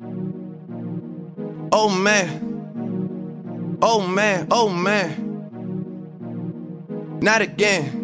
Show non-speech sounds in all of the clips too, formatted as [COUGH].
Oh man. Oh man. Oh man. Not again.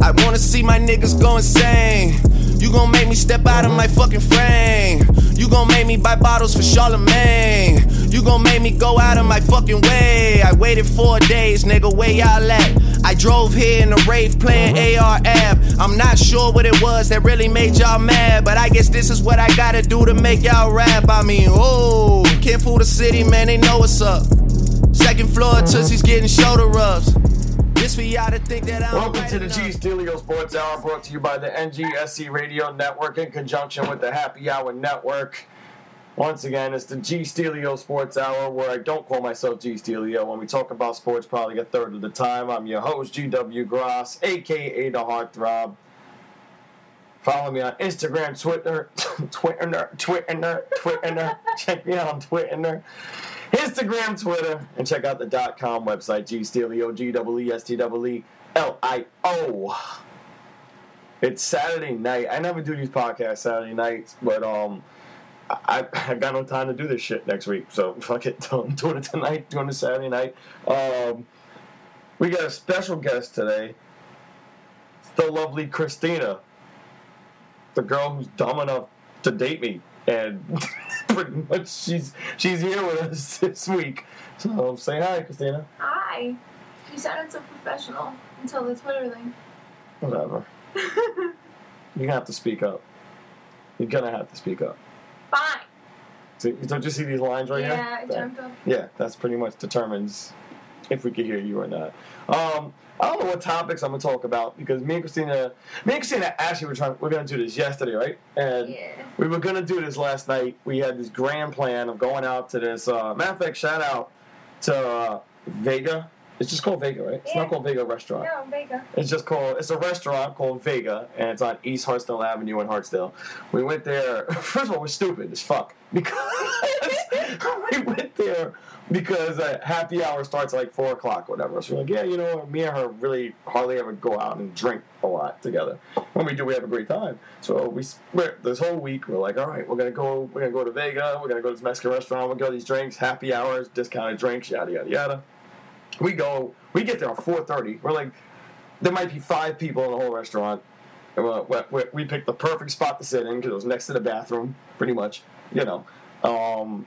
I wanna see my niggas go insane. You gon' make me step out of my fucking frame. You gon' make me buy bottles for Charlemagne. You gon' make me go out of my fucking way. I waited four days, nigga, where y'all at? I drove here in a rave playing AR-AB. I'm not sure what it was that really made y'all mad, but I guess this is what I gotta do to make y'all rap. I mean, oh, can't fool the city, man, they know what's up. Second floor, Tootsie's getting shoulder rubs. This for y'all to think that I'm Welcome right to the enough. G Steelio Sports Hour, brought to you by the NGSC Radio Network in conjunction with the Happy Hour Network. Once again, it's the G Steelio Sports Hour, where I don't call myself G Steelio. When we talk about sports, probably a third of the time. I'm your host, GW Gross, aka the Heartthrob. Follow me on Instagram, Twitter, [COUGHS] Twitter, Twitter, Twitter. Check me out on Twitter. Instagram, Twitter, and check out the dot com website, G Gstelio, G W E S T W E L I O. It's Saturday night. I never do these podcasts Saturday nights, but um, I, I got no time to do this shit next week, so fuck it. [LAUGHS] I'm doing it tonight, doing it Saturday night. Um, we got a special guest today. It's the lovely Krystina, the girl who's dumb enough to date me, and [LAUGHS] pretty much she's she's here with us [LAUGHS] this week. So say hi, Krystina. Hi. You sounded so professional until the Twitter thing. Whatever. [LAUGHS] Gonna have to speak up. You're gonna have to speak up. Fine. See, don't you see these lines right here? yeah, I jumped up. Yeah, that's pretty much determines if we can hear you or not. Um, I don't know what topics I'm gonna talk about because me and Krystina, me and Krystina actually were trying. We're gonna do this yesterday, right? And Yeah. we were gonna do this last night. We had this grand plan of going out to this. Uh, matter of fact, shout out to uh, Vega. It's just called Vega, right? It's Yeah. not called Vega Restaurant. No, Vega. It's just called. It's a restaurant called Vega, and it's on East Hartsdale Avenue in Hartsdale. We went there. [LAUGHS] First of all, we're stupid as fuck because [LAUGHS] [LAUGHS] [LAUGHS] we went there because uh, happy hour starts at like four o'clock, or whatever. So we're like, yeah, you know, me and her really hardly ever go out and drink a lot together. When we do, we have a great time. So we this whole week we're like, all right, we're gonna go. We're gonna go to Vega. We're gonna go to this Mexican restaurant. We'll go to these drinks, happy hours, discounted drinks, yada yada yada. We go. We get there at four thirty. We're like, there might be five people in the whole restaurant. We picked the perfect spot to sit in because it was next to the bathroom, pretty much. You know. Um,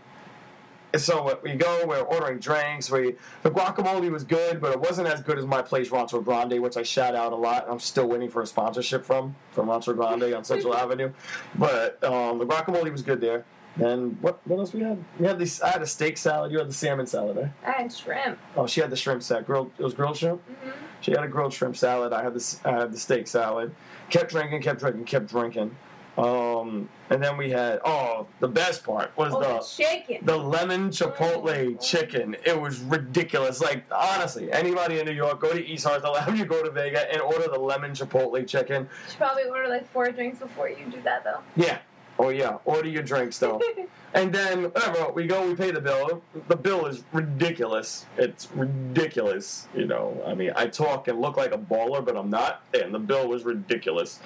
and so we go. We're ordering drinks. We the guacamole was good, but it wasn't as good as my place Rancho Grande, which I shout out a lot. I'm still waiting for a sponsorship from from Rancho Grande on Central [LAUGHS] Avenue. But um, the guacamole was good there. And what what else we had? We had this. I had a steak salad. You had the salmon salad, eh? I had shrimp. Oh, she had the shrimp salad. Grilled. It was grilled shrimp. hmm She had a grilled shrimp salad. I had this. I had the steak salad. Kept drinking. Kept drinking. Kept drinking. Um, and then we had. Oh, the best part was Oh, the the chicken. the lemon chipotle chicken. It was ridiculous. Like honestly, anybody in New York, go to East Hartsdale you go to Vega, and order the lemon chipotle chicken. You should probably order like four drinks before you do that, though. Yeah. Oh yeah. Order your drinks though. [LAUGHS] And then whatever, we go, we pay the bill. The bill is ridiculous. It's ridiculous. You know, I mean, I talk and look like a baller, but I'm not. And the bill was ridiculous.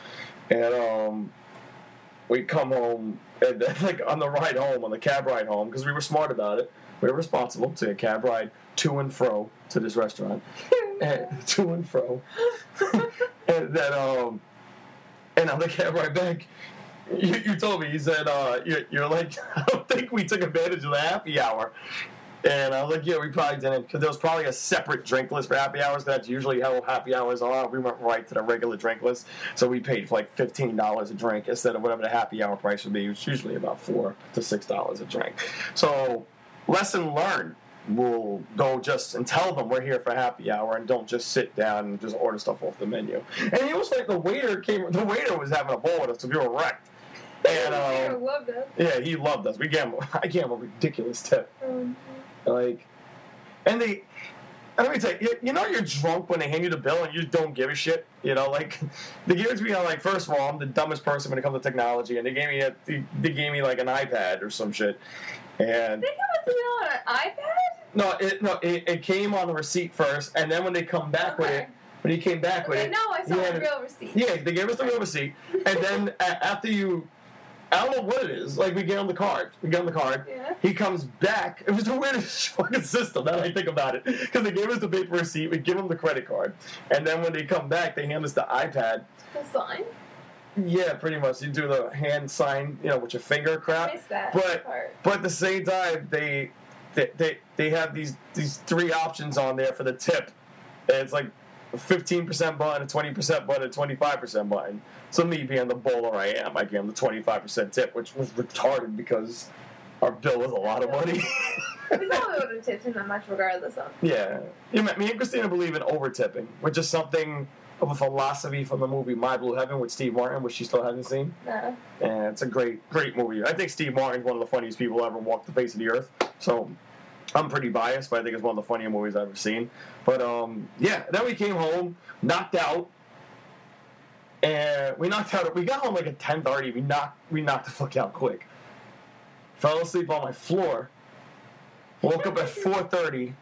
And um, we come home, and then, [LAUGHS] like on the ride home, on the cab ride home, because we were smart about it. We were responsible to a cab ride to and fro to this restaurant, [LAUGHS] and, [LAUGHS] to and fro. and then um, and on the cab ride back, you, you told me, you said, uh, you're, you're like, I don't think we took advantage of the happy hour. And I was like, yeah, we probably didn't, because there was probably a separate drink list for happy hours. That's usually how happy hours are. We went right to the regular drink list, so we paid for like fifteen dollars a drink instead of whatever the happy hour price would be. It's usually about four to six dollars a drink. So, lesson learned. We'll go just and tell them we're here for happy hour, and don't just sit down and just order stuff off the menu. And it was like the waiter came. The waiter was having a ball with us, so we were wrecked. And um, yeah, he loved us. We gave him. [LAUGHS] I gave him a ridiculous tip. Um, Like, and they, and let me tell you, you, know, you're drunk when they hand you the bill and you don't give a shit. You know, like [LAUGHS] they give it to me on like first of all, I'm the dumbest person when it comes to technology, and they gave me a, they, they gave me like an iPad or some shit, and they with you on an iPad? no, it no, it, it came on the receipt first, and then when they come back with it, when he came back with Okay, it, no, I saw he a had it- real receipt. yeah, they gave us the real receipt, and then [LAUGHS] after you, I don't know what it is. Like we get on the card, we get on the card. Yeah. He comes back. It was the weirdest [LAUGHS] fucking system. Now that I think about it, because they gave us the paper receipt, we give them the credit card, and then when they come back, they hand us the iPad. The sign? Yeah, pretty much. You do the hand sign, you know, with your finger I crap. But part. but at the same time, they they they, they have these these three options on there for the tip. And it's like a fifteen percent button, a twenty percent button, a twenty five percent button. So me being the bowler I am, I gave him the twenty five percent tip, which was retarded because our bill was a lot of money. [LAUGHS] We probably would have tipped him that much regardless of. yeah, you me and Krystina believe in over tipping, which is something of a philosophy from the movie My Blue Heaven with Steve Martin, which she still hasn't seen. No. And it's a great, great movie. I think Steve Martin's one of the funniest people ever walked the face of the earth. So I'm pretty biased, but I think it's one of the funnier movies I've ever seen. But um, yeah, then we came home, knocked out, and we knocked out. We got home like at 10:30. We knocked, we knocked the fuck out quick. Fell asleep on my floor. Woke up at 4:30,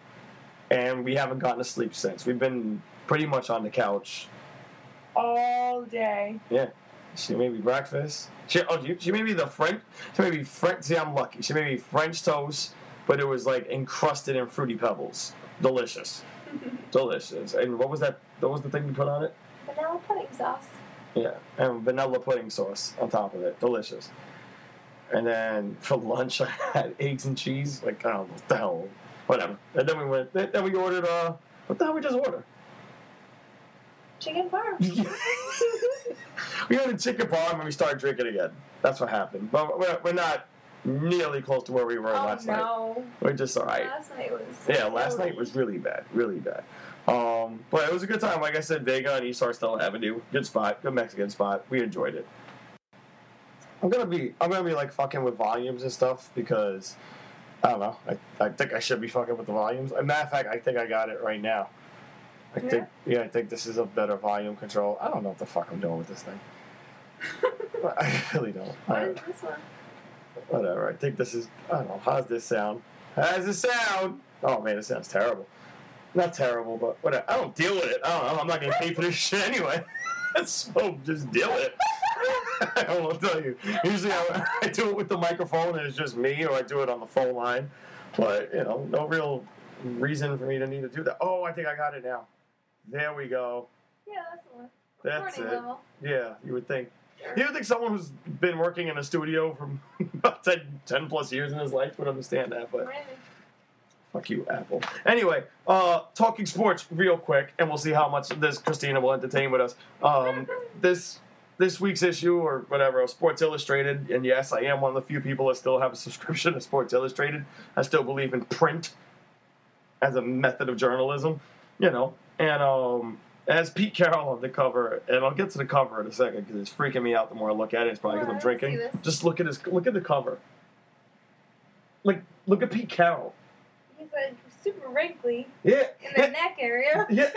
and we haven't gotten to sleep since. We've been pretty much on the couch All day. yeah. She made me breakfast. She oh she, she made me the French. She made me French. See, I'm lucky. She made me French toast, but it was like encrusted in fruity pebbles. Delicious, [LAUGHS] delicious. And what was that? What was the thing you put on it? Vanilla pudding sauce. Yeah, and vanilla pudding sauce on top of it. Delicious. And then for lunch, [LAUGHS] I had eggs and cheese. Like I don't know what the hell, whatever. And then we went. Then we ordered. Uh, what the hell we just ordered? Chicken parm. [LAUGHS] we had a chicken parm and we started drinking again. That's what happened. But we're, we're not nearly close to where we were oh last night. no. We're just all right. Last night was. Yeah, last silly. night was really bad, really bad. Um, but it was a good time. Like I said, Vega and East Hartsdale Avenue, good spot, good Mexican spot. We enjoyed it. I'm gonna be, I'm gonna be like fucking with volumes and stuff because I don't know. I, I think I should be fucking with the volumes. As a matter of fact, I think I got it right now. I Yeah? think, yeah, I think this is a better volume control. I don't know what the fuck I'm doing with this thing. But [LAUGHS] I really don't. What I- is this one? Whatever. I think this is. I don't know. How's this sound? How's this sound? Oh man, it sounds terrible. Not terrible, but whatever. I don't deal with it. I don't know. I'm not getting paid for this shit anyway. [LAUGHS] so just deal with it. [LAUGHS] I don't to tell you. Usually I, [LAUGHS] I do it with the microphone and it's just me, or I do it on the phone line. But you know, no real reason for me to need to do that. Oh, I think I got it now. There we go. Yeah, that's the one. That's it. level. Yeah, you would think. You would think someone who's been working in a studio for [LAUGHS] about 10, 10 plus years in his life would understand that, but fuck you, Apple. Anyway, uh, talking sports real quick, and we'll see how much this Krystina will entertain with us. Um, this this week's issue or whatever of Sports Illustrated, and yes, I am one of the few people that still have a subscription to Sports Illustrated. I still believe in print as a method of journalism, you know. And um, as Pete Carroll on the cover, and I'll get to the cover in a second because it's freaking me out the more I look at it. It's probably because I'm drinking. let's see this. Just look at his look at the cover. Like look at Pete Carroll. He's like super wrinkly Yeah, in the neck area. [LAUGHS] yeah.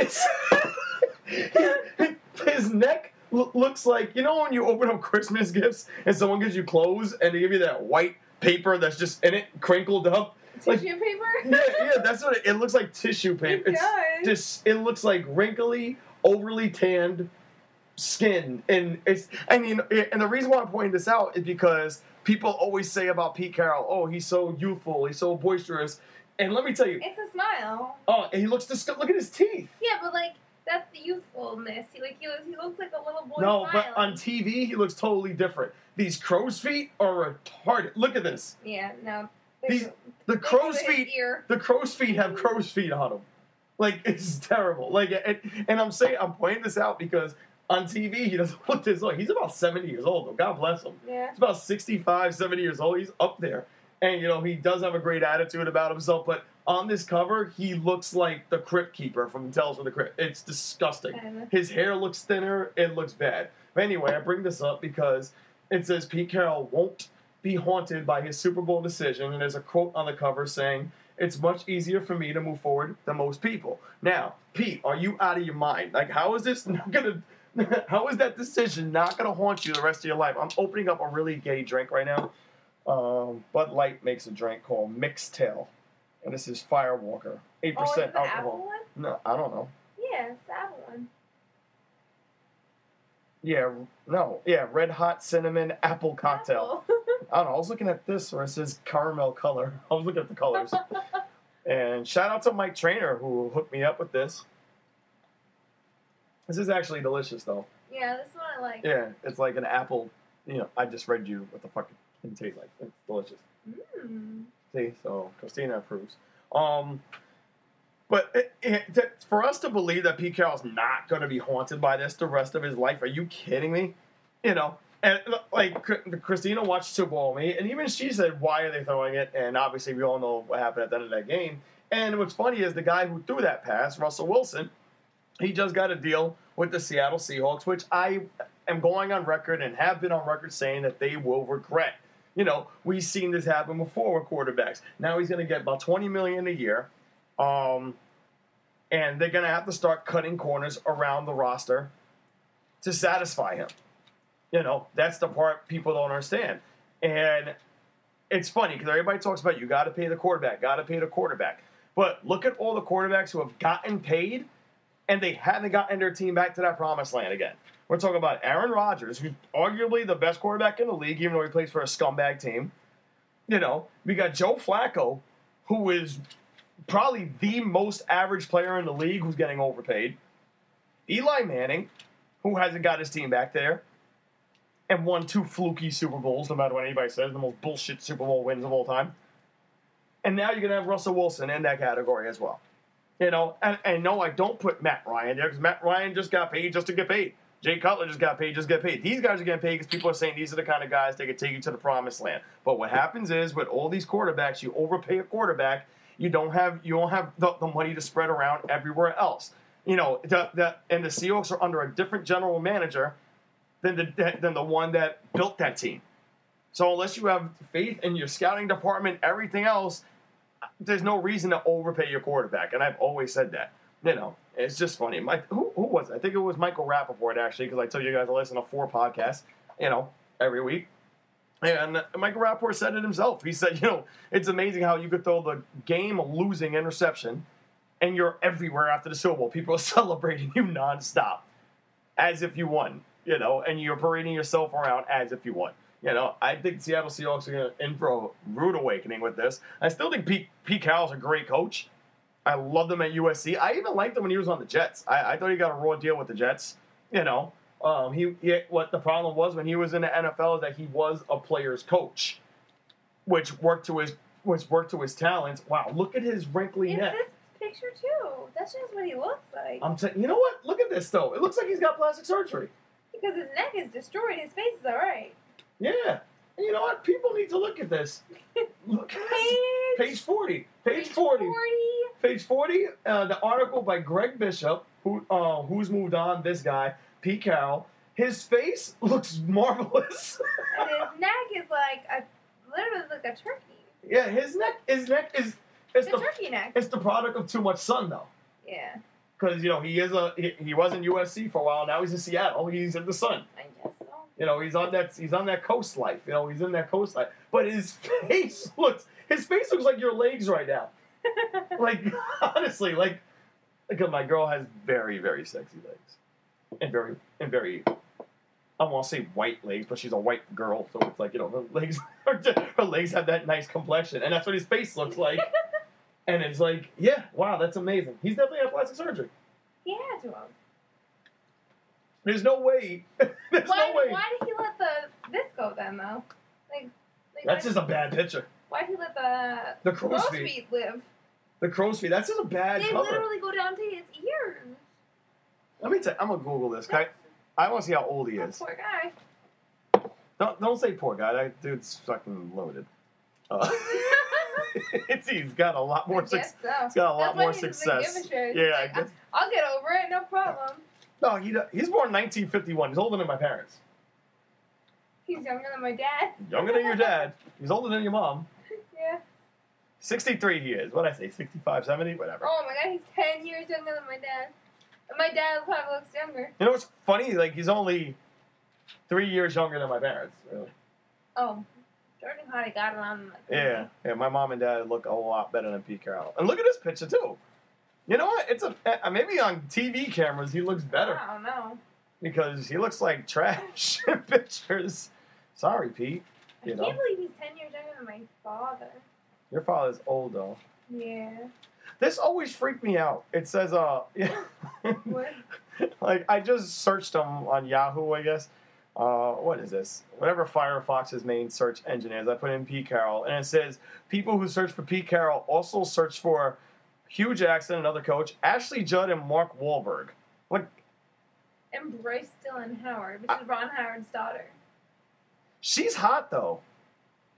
[LAUGHS] His neck lo- looks like you know when you open up Christmas gifts and someone gives you clothes and they give you that white paper that's just in it crinkled up. Like- Tissue paper. [LAUGHS] Yeah, yeah, that's what it, it looks like. Tissue paper. It it's does. just it looks like wrinkly, overly tanned skin, and it's I mean, and the reason why I'm pointing this out is because people always say about Pete Carroll, oh, he's so youthful, he's so boisterous, and let me tell you, It's a smile. oh, and he looks disgusting. Look at his teeth. Yeah, but like that's the youthfulness. He like he, was, he looks like a little boy. No, but on TV he looks totally different. These crow's feet are retarded. Look at this. Yeah, no. These- The crow's feet. The crow's feet have crow's feet on them. Like [LAUGHS] it's terrible. Like and, and I'm saying I'm pointing this out because on TV he doesn't [LAUGHS] look this old. He's about 70 years old. Though. God bless him. Yeah. He's about 65, 70 years old. He's up there. And, you know, he does have a great attitude about himself. But on this cover, he looks like the Crypt Keeper from Tales from the Crypt. It's disgusting. His hair looks thinner. It looks bad. But anyway, I bring this up because it says Pete Carroll won't be haunted by his Super Bowl decision. And there's a quote on the cover saying, It's much easier for me to move forward than most people. Now, Pete, are you out of your mind? Like, how is this [LAUGHS] not to. [LAUGHS] How is that decision not going to haunt you the rest of your life? I'm opening up a really gay drink right now. Um, Bud Light makes a drink called Mixxtail, and this is Firewalker, eight Oh, percent alcohol. one? No, I don't know. Yeah, it's the apple one. Yeah, no, yeah, red hot cinnamon apple cocktail. Apple. [LAUGHS] I don't know. I was looking at this where it says caramel color. [LAUGHS] I was looking at the colors. [LAUGHS] and shout out to Mike Trainer who hooked me up with this. This is actually delicious though. yeah, this one I like. Yeah, it's like an apple. You know, I just read you what the fuck it tastes like. It's delicious. Mm. See, so Krystina approves. Um, but it, it, to- for us to believe that Pete Carroll's not going to be haunted by this the rest of his life, are you kidding me? You know, and like Krystina watched Super Bowl me, and even she said, "Why are they throwing it?" And obviously, we all know what happened at the end of that game. And what's funny is the guy who threw that pass, Russell Wilson, he just got a deal with the Seattle Seahawks, which I am going on record and have been on record saying that they will regret. You know, we've seen this happen before with quarterbacks. Now he's going to get about 20 million a year. Um, and they're going to have to start cutting corners around the roster to satisfy him. You know, that's the part people don't understand. And it's funny because everybody talks about you got to pay the quarterback, got to pay the quarterback. But look at all the quarterbacks who have gotten paid and they haven't gotten their team back to that promised land again. We're talking about Aaron Rodgers, who's arguably the best quarterback in the league, even though he plays for a scumbag team. You know, we got Joe Flacco, who is probably the most average player in the league who's getting overpaid. Eli Manning, who hasn't got his team back there, and won two fluky Super Bowls, no matter what anybody says, the most bullshit Super Bowl wins of all time. And now you're going to have Russell Wilson in that category as well. You know, and, and no, I don't put Matt Ryan there because Matt Ryan just got paid just to get paid. Jay Cutler just got paid, just to get paid. These guys are getting paid because people are saying these are the kind of guys that can take you to the promised land. But what happens is with all these quarterbacks, you overpay a quarterback, you don't have you don't have the, the money to spread around everywhere else. You know, the, the, and the Seahawks are under a different general manager than the than the one that built that team. So unless you have faith in your scouting department, everything else, there's no reason to overpay your quarterback. And I've always said that. You know, it's just funny. Mike, who, who was it? I think it was Michael Rapaport, actually, because I tell you guys I listen to four podcasts, you know, every week. And Michael Rapaport said it himself. He said, you know, it's amazing how you could throw the game losing interception and you're everywhere after the Super Bowl. People are [LAUGHS] celebrating you nonstop as if you won, you know, and you're parading yourself around as if you won. You know, I think Seattle Seahawks are going to in for a rude awakening with this. I still think Pete, Pete Carroll's a great coach. I loved him at USC. I even liked him when he was on the Jets. I, I thought he got a raw deal with the Jets. You know, um, he, he what the problem was when he was in the NFL is that he was a player's coach, which worked to his which worked to his talents. Wow, look at his wrinkly In neck. this picture too. That's just what he looks like. I'm saying, you know what? Look at this though. It looks like he's got plastic surgery. Because his neck is destroyed. His face is alright. Yeah. And you know what? People need to look at this. Look at this. Page, Page 40. Page 40. Page 40, uh, the article by Greg Bishop, who uh, who's moved on, this guy, Pete Carroll. His face [LAUGHS] looks marvelous. And his neck is like a literally like a turkey. yeah, his neck his neck is It's a the turkey neck. it's the product of too much sun though. Yeah, Because you know, he is a he, he was in USC for a while, now he's in Seattle, he's in the sun. I guess so. You know, he's on that he's on that coast life. You know, he's in that coast life. But his [LAUGHS] face looks his face looks like your legs right now. [LAUGHS] Like [LAUGHS] honestly, like because my girl has very, very sexy legs. And very and very I won't say white legs, but she's a white girl, so it's like, you know, her legs her, her legs have that nice complexion, and that's what his face looks like. And it's like, yeah, wow, that's amazing. He's definitely had plastic surgery. he had to have. There's no way. [LAUGHS] There's Why, no way. why did he let the this go then though? Like, like That's just a bad picture. Why did he let the The crow's crow's feet. feet live? The crow's feet. That's just a bad picture. They cover. literally go down to his ears. Let me tell. I'm gonna Google this guy. I want to see how old he is. poor guy. Don't don't say poor guy. That dude's fucking loaded. Uh, [LAUGHS] he's got a lot more success. so. He's got a lot That's more success. give a shit. Yeah, He's I guess. I'll get over it, no problem. No, he he's born 1951. He's older than my parents. He's younger than my dad. Younger than your dad. [LAUGHS] He's older than your mom. Yeah. 63 he is. What I say? 65, 70, whatever. Oh my god, he's ten years younger than my dad. And my dad probably looks younger. You know what's funny? Like he's only three years younger than my parents. Really. Oh, Jordan Hottie got it on. Like, Yeah, yeah. My mom and dad look a lot better than Pete Carroll. And look at this picture too. You know what? It's a uh, maybe on TV cameras he looks better I don't know. because he looks like [LAUGHS] trash in pictures. Sorry, Pete. I You can't know, believe he's ten years younger than my father. your father's old though. Yeah. This always freaked me out. It says, uh, [LAUGHS] What? like I just searched him on Yahoo, I guess. Uh, what is this? Whatever Firefox's main search engine is, I put in P. Carroll, and it says people who search for P. Carroll also search for Hue Jackson, another coach, Ashley Judd, and Mark Wahlberg. Like And Bryce Dallas Howard, which is Ron Howard's daughter. she's hot though.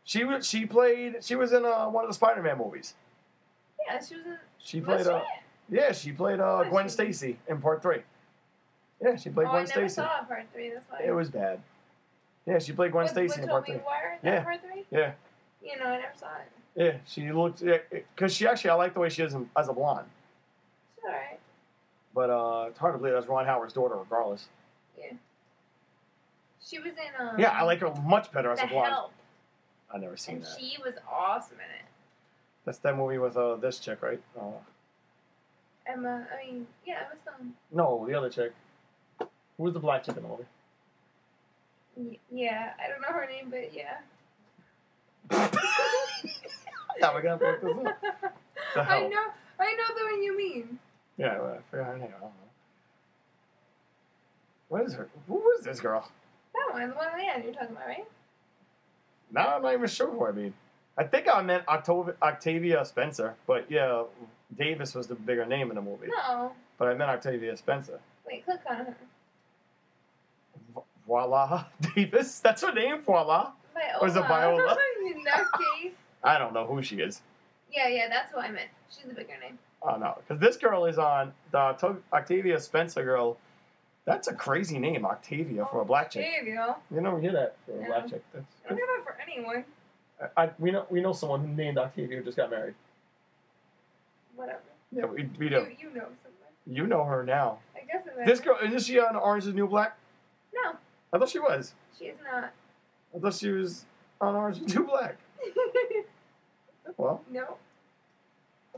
She was she played she was in uh, one of the Spider-Man movies. Yeah, she was in. She played uh, she? yeah she played uh, Gwen she? Stacy in part three. Yeah, she played oh, Gwen I never Stacy. saw part three. That's why. It was bad. Yeah, she played Gwen With- Stacy in part three. Maguire, Yeah. part three. Yeah, You know, I never saw it. yeah. She looked because she actually I like the way she is as a blonde, It's alright. but uh, it's hard to believe that's Ron Howard's daughter, regardless. Yeah. She was in. Um, Yeah, I like her much better as a blonde. Help, I've never seen and that. she was awesome in it. That's that movie with uh, this chick, right? Uh, Emma, I mean, yeah, Emma Stone. no, the other chick. Who was the black chick in the movie? Y- yeah, I don't know her name, but yeah. [LAUGHS] yeah, we're gonna put this up. The I know, I know the one you mean. Yeah, well, I forgot her name. I don't know. What is her? Who was this girl? That one, the one end you're talking about, right? Now I'm not even sure who I mean. I think I meant Octavia, Octavia Spencer, but yeah, Davis was the bigger name in the movie. No. But I meant Octavia Spencer. Wait, click on her. Voila, [LAUGHS] Davis. That's her name. Voila. Viola. Or is it Viola? [LAUGHS] [LAUGHS] I don't know who she is. Yeah, yeah, that's what I meant. She's the bigger name. Oh no, because this girl is on the Octavia Spencer girl. That's a crazy name, Octavia, for a black chick. There you. You never hear that for a black chick. That's I don't know that for anyone. I, I, we know we know someone who named Octavia who just got married. Whatever. Yeah, we, we You, do. you know someone. You know her now. I guess This girl isn't she on Orange is New Black? No, I thought she was. she is not. I thought she was on Orange the New Black. [LAUGHS] Well, no.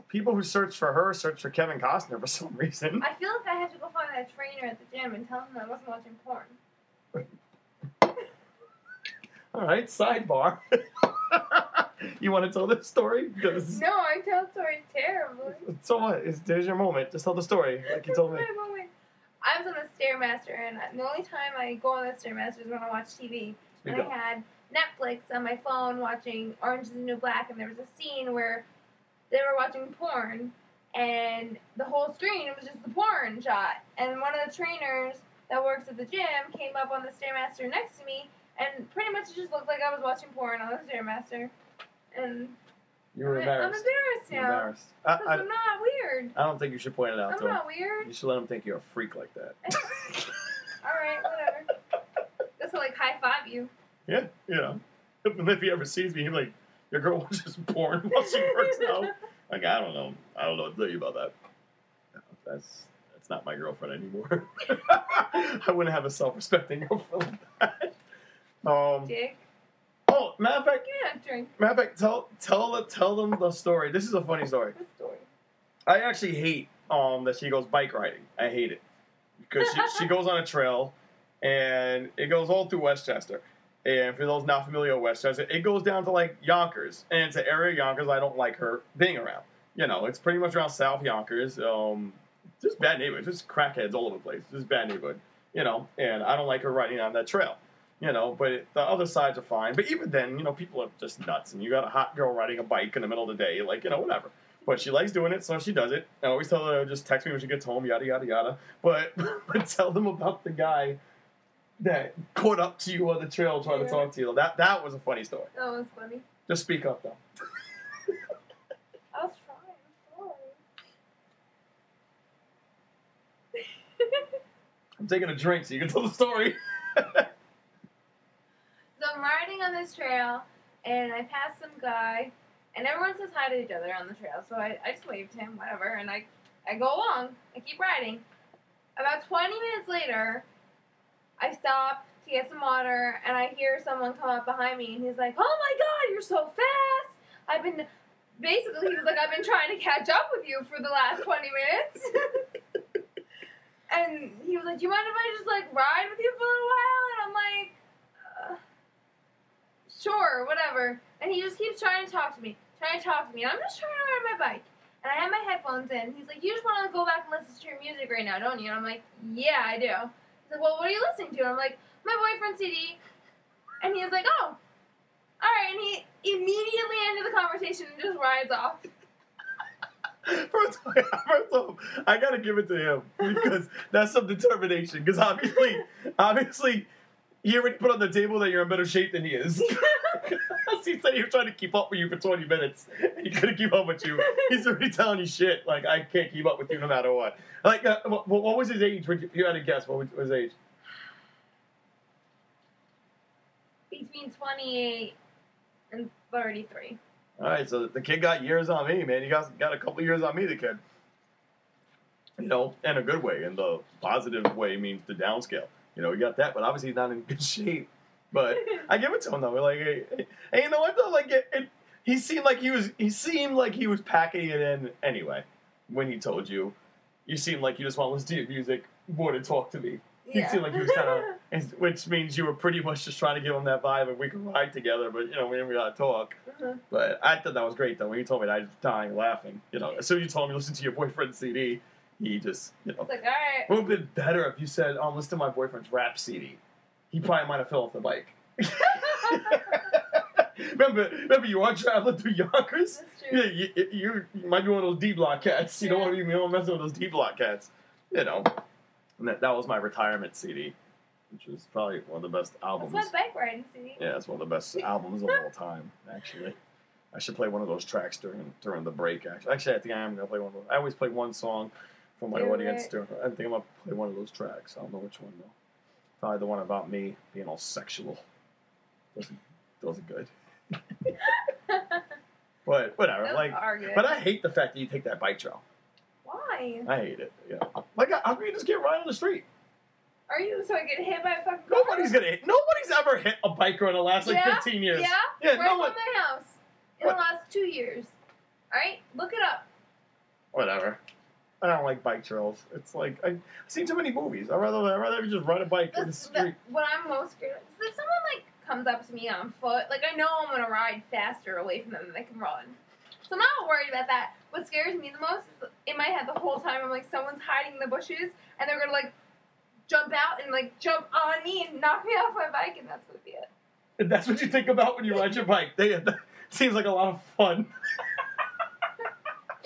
people who search for her search for Kevin Costner for some reason. I feel like I have to go find that trainer at the gym and tell him I wasn't watching porn. [LAUGHS] All right, sidebar. [LAUGHS] you want to tell this story? 'Cause- No, I tell stories terribly. So what? It's, there's your moment. Just tell the story, like you told me. My moment. I was on the Stairmaster, and the only time I go on the Stairmaster is when I watch TV. Speak and up. I had Netflix on my phone watching Orange is the New Black, and there was a scene where they were watching porn, and the whole screen was just the porn shot. And one of the trainers that works at the gym came up on the Stairmaster next to me, and pretty much it just looked like I was watching porn on the Stairmaster. And You were embarrassed. I'm embarrassed now. embarrassed. I, I, I'm not weird. I don't think you should point it out I'm to him. not weird. You should let him think you're a freak like that. [LAUGHS] Alright, whatever. Just to like high five you. yeah, you know. If he ever sees me, he'll be like, your girl watches porn while she works out. [LAUGHS] Like, I don't know. I don't know what to tell you about that. No, that's that's not my girlfriend anymore. [LAUGHS] I wouldn't have a self-respecting girlfriend like that. Um, Dick. Matter of fact, You're not drink matter of fact, tell tell tell them the story. This is a funny story. story. I actually hate um that she goes bike riding. I hate it because she, she goes on a trail, and it goes all through Westchester. And for those not familiar with Westchester, it goes down to like Yonkers, and it's an area of Yonkers I don't like her being around. You know, it's pretty much around South Yonkers. Um, just bad neighborhood, just crackheads all over the place. Just bad neighborhood. You know, and I don't like her riding on that trail. You know, but the other sides are fine. But even then, you know, people are just nuts, and you got a hot girl riding a bike in the middle of the day, like you know, whatever. But she likes doing it, so she does it. I always tell her just text me when she gets home, yada yada yada. But [LAUGHS] but tell them about the guy that caught up to you on the trail trying to talk to you. That that was a funny story. That was funny. Just speak up though. [LAUGHS] I was trying. I'm. [LAUGHS] I'm taking a drink so you can tell the story. I'm riding on this trail, and I pass some guy, and everyone says hi to each other on the trail. So I, I just waved to him, whatever, and I, I go along. I keep riding. About 20 minutes later, I stop to get some water, and I hear someone come up behind me, and he's like, "Oh my God, you're so fast! I've been." Basically, he was like, "I've been trying to catch up with you for the last 20 minutes." [LAUGHS] and he was like, "Do you mind if I just like ride with you for a little while?" And I'm like. Sure, whatever. And he just keeps trying to talk to me, trying to talk to me. And I'm just trying to ride my bike. And I have my headphones in. He's like, You just want to go back and listen to your music right now, don't you? And I'm like, Yeah, I do. He's like, Well, what are you listening to? And I'm like, My boyfriend's CD. And he's like, Oh, all right. And he immediately ended the conversation and just rides off. [LAUGHS] First, first off, I gotta give it to him because that's some determination. Because obviously, obviously, he already put on the table that you're in better shape than he is. [LAUGHS] he said he was trying to keep up with you for 20 minutes. He couldn't keep up with you. He's already telling you shit. Like I can't keep up with you no matter what. Like, uh, what, what was his age? Would you, had to guess. What was his age? Between 28 and 33. All right, so the kid got years on me, man. He got got a couple years on me, the kid. You know, in a good way, and the positive way means the downscale. You know, he got that, but obviously he's not in good [LAUGHS] shape. But I give it to him though. Like, hey, hey, hey, you know what though? Like, it, it, he seemed like he was. He seemed like he was packing it in anyway. When he told you, you seemed like you just want to listen to your music more than talk to me. He seemed like he was kind of, [LAUGHS] which means you were pretty much just trying to give him that vibe and we could ride together, but you know we didn't really talk. Uh-huh. But I thought that was great though. When you told me that, I was dying laughing. You know, as soon as you told me to listen to your boyfriend's CD, he just, you know, It's like, all right. it would have been better if you said, "Oh, listen to my boyfriend's rap CD." He probably might have fell off the bike. [LAUGHS] remember, remember, you are traveling through Yonkers. That's true. Yeah, you, you, you might be one of those D block cats. You don't want to be you messing with those D block cats. You know, and that, that was my retirement CD, which was probably one of the best albums. That's my bike riding CD. Yeah, it's one of the best albums of all time. Actually, I should play one of those tracks during during the break. Actually, actually, I think I am gonna play one. Of those. I always play one song for my Do audience. it. During, I think I'm gonna play one of those tracks. I don't know which one though. Probably the one about me being all sexual. Those are good. [LAUGHS] But whatever. Those like, but I hate the fact that you take that bike trail. Why? I hate it. Yeah. Like, how can you just get right on the street? Are you so I get hit by a fucking car? Nobody's gonna hit. Nobody's ever hit a biker in the last like Yeah? 15 years. Yeah? Yeah, right no one. my house. In What? the last two years. Alright? Look it up. whatever. I don't like bike trails. It's like I, I've seen too many movies. I rather I rather just ride a bike in the street. that, what I'm most scared of is if someone like comes up to me on foot, like I know I'm gonna ride faster away from them than they can run. So I'm not worried about that. What scares me the most is in my head the whole time I'm like someone's hiding in the bushes and they're gonna like jump out and like jump on me and knock me off my bike and that's gonna be it. And that's what you think about when you ride your bike. They, that seems like a lot of fun. [LAUGHS]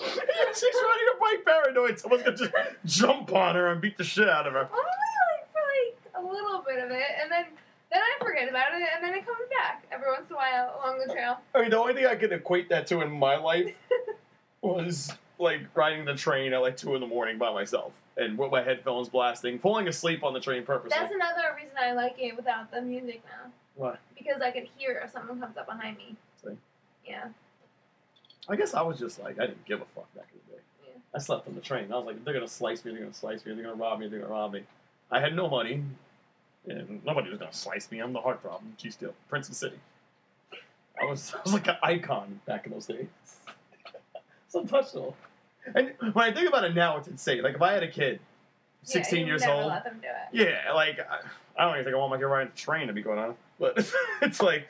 [LAUGHS] She's riding her bike paranoid. Someone's gonna just jump on her and beat the shit out of her. Only like for like a little bit of it and then then I forget about it and then it comes back every once in a while along the trail. I mean, the only thing I could equate that to in my life [LAUGHS] was like riding the train at like two in the morning by myself and with my headphones blasting, falling asleep on the train purposely. That's another reason I like it without the music now. Why? Because I could hear if someone comes up behind me. See? Yeah. I guess I was just like I didn't give a fuck back in the day. Yeah. I slept on the train. I was like, they're gonna slice me. They're gonna slice me. They're gonna rob me. They're gonna rob me. I had no money, and nobody was gonna slice me. I'm the heart problem. G still, Prince of City. I was [LAUGHS] I was like an icon back in those days. [LAUGHS] it's untouchable. And when I think about it now, it's insane. Like if I had a kid, 16 you years old, Let them do it. yeah, like I, I don't even think I want my kid riding the train to be going on, But [LAUGHS] it's like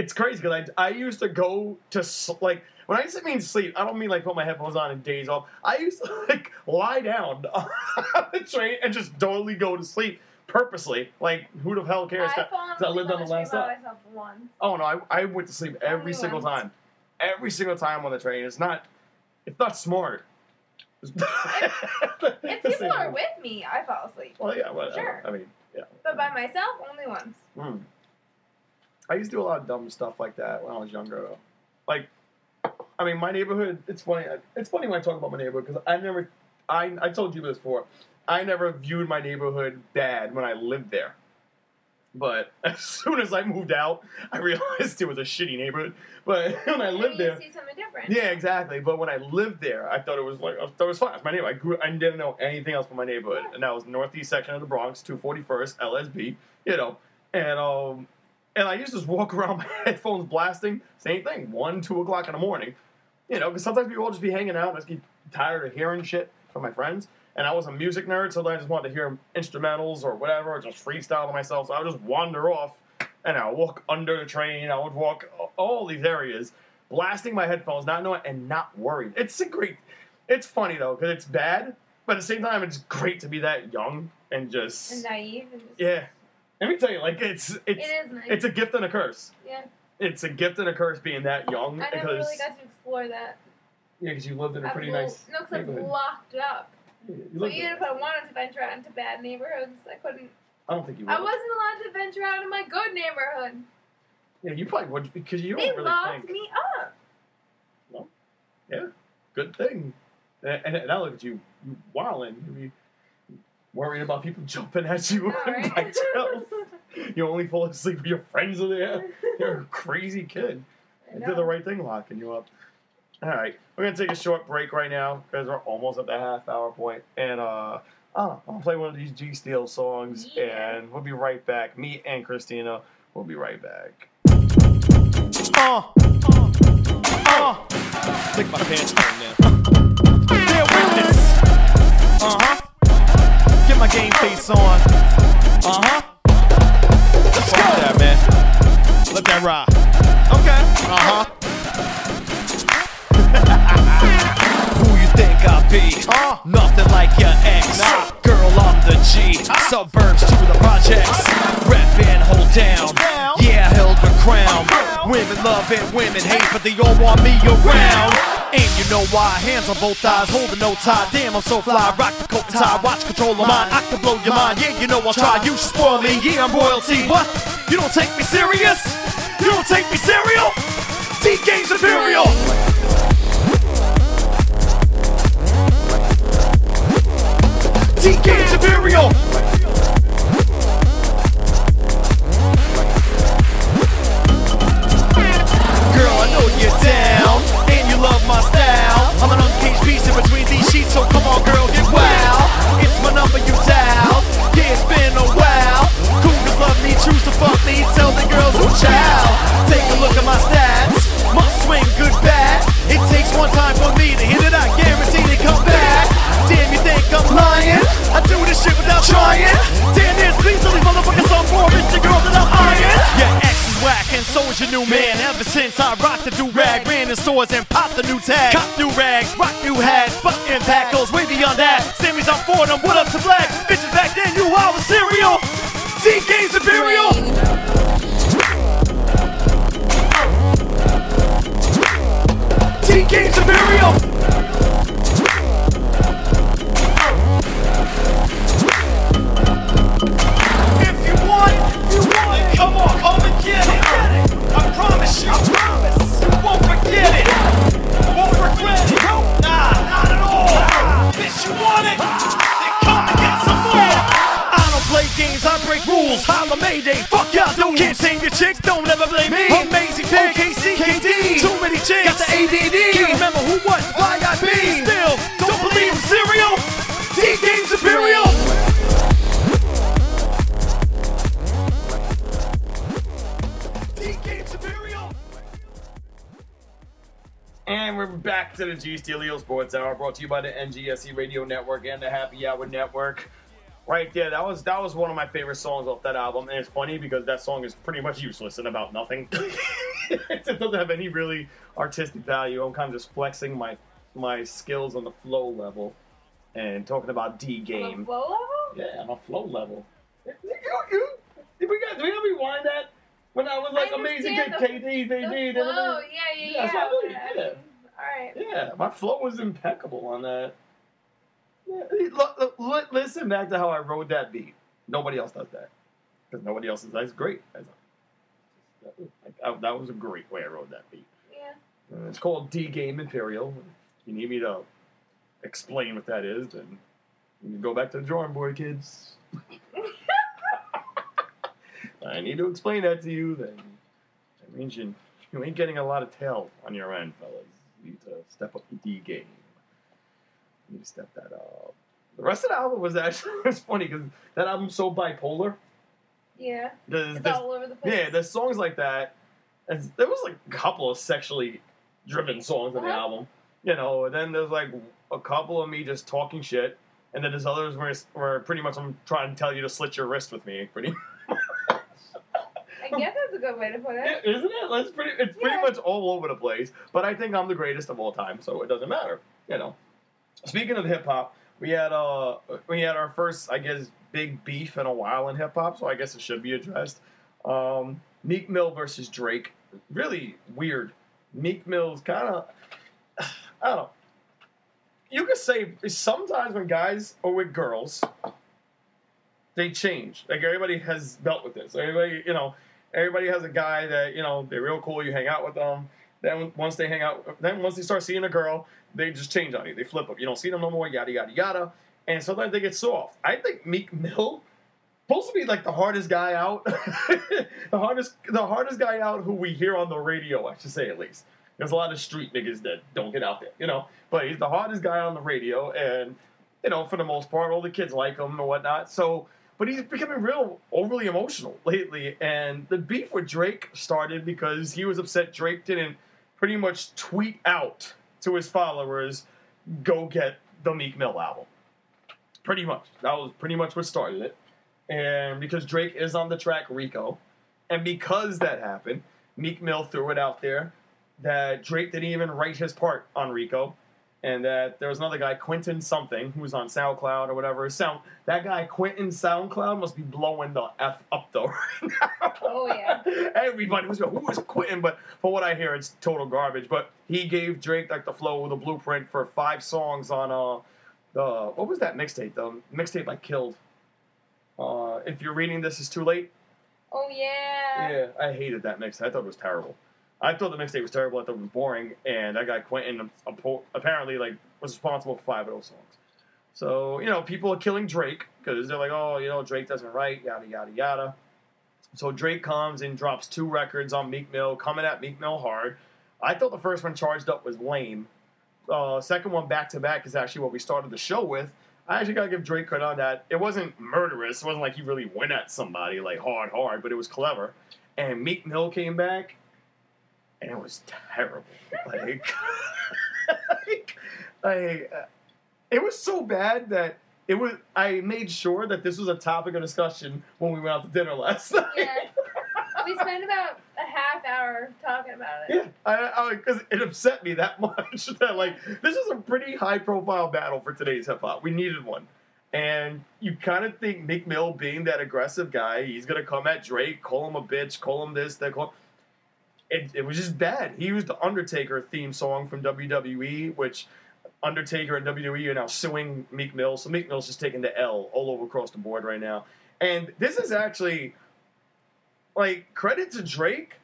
it's crazy because I, I used to go to like when I mean sleep, I don't mean like put my headphones on and days off. I used to [LAUGHS] like lie down [LAUGHS] on the train and just totally go to sleep purposely. Like, who the hell cares? I I lived on the last stop. stop. myself once. Oh no, I, I went to sleep every Only single once. time. Every single time on the train. It's not it's not smart. [LAUGHS] If people are with me, I fall asleep. Well yeah, whatever. Sure. I mean, yeah. But by myself, only once. Hmm. I used to do a lot of dumb stuff like that when I was younger though. Like I mean my neighborhood it's funny it's funny when I talk about my neighborhood because I never I I told you this before. I never viewed my neighborhood bad when I lived there. But [LAUGHS] as soon as I moved out, I realized it was a shitty neighborhood. But [LAUGHS] when I lived there, see something different. yeah, exactly. But when I lived there, I thought it was like I thought it was fine. It's my neighborhood. I grew. I didn't know anything else from my neighborhood, and that was the northeast section of the Bronx, two forty first LSB. You know, and um, and I used to just walk [LAUGHS] around my headphones blasting. Same thing, one, two o'clock in the morning. You know, because sometimes people will just be hanging out and I just get tired of hearing shit from my friends. And I was a music nerd, so I just wanted to hear instrumentals or whatever, or just freestyle to myself. So I would just wander off, and I would walk under the train. I would walk all these areas, blasting my headphones, not knowing and not worried. It's a great. It's funny though, because it's bad, but at the same time, it's great to be that young and just And naive. And just, yeah. Let me tell you, like it's It it's nice. it's a gift and a curse. yeah. It's a gift and a curse being that young because I never really got to explore that. yeah, because you lived in a I'm pretty little- nice No, because I'm locked up. Yeah, you So lived even in- if I wanted to venture out into bad neighborhoods, I couldn't. I don't think you would. I wasn't allowed to venture out in my good neighborhood. Yeah, you probably would because you don't They really locked think. me up. Well, yeah, good thing. And, and now look at you, you wilding. You be worrying about people jumping at you [LAUGHS] All on right. bike trails. [LAUGHS] You only fall asleep when your friends are there. You're a crazy kid. I did the right thing locking you up. All right, we're gonna take a short break right now because we're almost at the half hour point, and uh, oh, I'll play one of these G Steel songs, Yeah. and we'll be right back. Me and Krystina we'll be right back. Uh, uh, take my pants down now. Bear witness. Uh huh. Game face on. Uh huh. Let's go. that, man. Let that ride. Okay. Uh huh. [LAUGHS] Who you think I be? Uh, Nothing like your ex. Nah. Girl, I'm the G. Suburbs to the projects. Rep and hold down. The crown. Women love it, women hate, but they all want me around. And you know why? Hands on both thighs, holding no tie. Damn, I'm so fly. Rock the coat and tie, watch control of mine. I can blow your mind. Yeah, you know I'll try. You should spoil me. Yeah, I'm royalty. What? You don't take me serious? You don't take me serial? T Game's Imperial. T Game's Imperial. In between these sheets, so come on, girl, get wild. It's my number you dial. Yeah, it's been a while. Cougars love me, choose to fuck me, tell the girls who child. Take a look at my stats. Must swing good bad. It takes one time for me to hit it. I guarantee they come back. Damn, you think I'm lying? I do this shit without trying. Damn, this please tell these motherfuckers I'm for. It's the girl that I'm eyeing. Yeah, X is whack and so is your new man. Ever since I rocked the do rag, ran in stores and popped the new tag. Cop new rags, rock What G Steelio Sports Hour, brought to you by the NGSC Radio Network and the Happy Hour Network. Right there, that was that was one of my favorite songs off that album, and it's funny because that song is pretty much useless and about nothing. it doesn't have any really artistic value. I'm kind of just flexing my my skills on the flow level and talking about D On game. flow level? Yeah, on a flow level. You, you, did we got, do we gotta rewind that? When I was like I amazing kid, understand KD, they The did. yeah, yeah, Yeah, yeah. so I know you but, did it. All right. Yeah, my flow was impeccable on that. Yeah, look, look, listen back to how I wrote that beat. Nobody else does that because nobody else is. That's great. That's like, I, that was a great way I wrote that beat. Yeah. And it's called D Game Imperial. If you need me to explain what that is, then you can go back to the drawing board, kids. [LAUGHS] I need to explain that to you. Then that means you, you ain't getting a lot of tail on your end, fellas. You need to step up the D game. You need to step that up. The rest of the album was actually [LAUGHS] it's funny because that album's so bipolar. Yeah. There's, It's there's- all over the place. yeah, there's songs like that. And there was like a couple of sexually driven songs on the Uh-huh. album, you know. And then there's like a couple of me just talking shit, and then there's others where where pretty much I'm trying to tell you to slit your wrist with me, pretty. [LAUGHS] I guess that's a good way to put Yeah, it. isn't it? That's pretty. It's pretty Yeah. much all over the place. But I think I'm the greatest of all time, so it doesn't matter. You know. Speaking of hip hop, we had uh we had our first, I guess, big beef in a while in hip hop, so I guess it should be addressed. Um, Meek Mill versus Drake, really weird. Meek Mill's kind of, [SIGHS] I don't know. You could say sometimes when guys are with girls, they change. Like everybody has dealt with this. Everybody, you know, everybody has a guy that you know they're real cool. You hang out with them. Then once they hang out, then once they start seeing a girl, they just change on you. They flip up. You don't see them no more. Yada yada yada. And sometimes they get soft. I think Meek Mill supposed to be like the hardest guy out, [LAUGHS] the hardest the hardest guy out who we hear on the radio. I should say at least. There's a lot of street niggas that don't get out there, you know. But he's the hardest guy on the radio, and you know, for the most part, all the kids like him and whatnot. So, but he's becoming real overly emotional lately. And the beef with Drake started because he was upset Drake didn't pretty much tweet out to his followers, "Go get the Meek Mill album." Pretty much, that was pretty much what started it. And because Drake is on the track Rico, and because that happened, Meek Mill threw it out there that Drake didn't even write his part on Rico, and that there was another guy, Quentin something, who was on SoundCloud or whatever. Sound that guy Quentin SoundCloud must be blowing the f up though [LAUGHS] right now. Oh, yeah. Everybody was like, who is Quentin? But for what I hear, it's total garbage. But he gave Drake like the flow, the blueprint for five songs on uh the what was that mixtape? The mixtape I killed. Uh, if you're reading this, it's too late. Oh yeah. Yeah, I hated that mixtape. I thought it was terrible. I thought the mixtape was terrible. I thought it was boring, and that guy Quentin apparently like was responsible for five of those songs. So you know, people are killing Drake because they're like, oh, you know, Drake doesn't write, yada yada yada. So Drake comes and drops two records on Meek Mill, coming at Meek Mill hard. I thought the first one, Charged Up, was lame. Uh, second one, Back to Back, is actually what we started the show with. I actually gotta give Drake credit on that. It wasn't murderous. It wasn't like he really went at somebody like hard, hard, but it was clever. And Meek Mill came back, and it was terrible. [LAUGHS] Like, like, uh, it was so bad that it was. I made sure that this was a topic of discussion when we went out to dinner last [LAUGHS] night. Yeah. We spent about a half hour talking about it. Yeah, I because it upset me that [LAUGHS] much that like this is a pretty high profile battle for today's hip hop. We needed one, and you kind of think Meek Mill being that aggressive guy, he's gonna come at Drake, call him a bitch, call him this, that. Call it, it was just bad. He used the Undertaker theme song from WWE, which Undertaker and WWE are now suing Meek Mill. So Meek Mill's just taking the L all over across the board right now. And this is actually like credit to Drake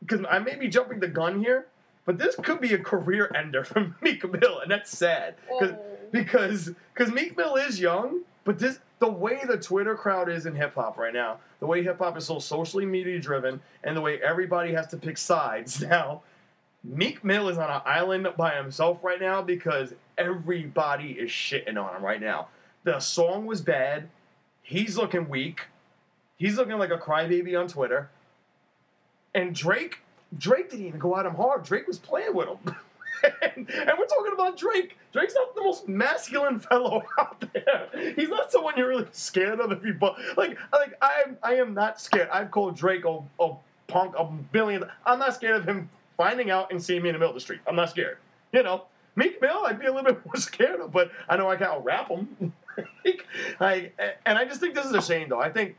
because I may be jumping the gun here, but this could be a career ender [LAUGHS] for Meek Mill, and that's sad. 'Cause- Oh. because because Meek Mill is young, but this the way the Twitter crowd is in hip hop right now, the way hip hop is so socially media driven, and the way everybody has to pick sides [LAUGHS] now. Meek Mill is on an island by himself right now because everybody is shitting on him right now. The song was bad. He's looking weak. He's looking like a crybaby on Twitter. And Drake, Drake didn't even go at him hard. Drake was playing with him. [LAUGHS] and, and we're talking about Drake. Drake's not the most masculine fellow [LAUGHS] out there. He's not someone you're really scared of if you bu- like. Like I am. I am not scared. I've called Drake a, a punk a billion. I'm not scared of him finding out and seeing me in the middle of the street. I'm not scared. You know, Meek Mill, I'd be a little [LAUGHS] bit more scared of, but I know I can't rap him. [LAUGHS] like, and I just think this is a shame, though. I think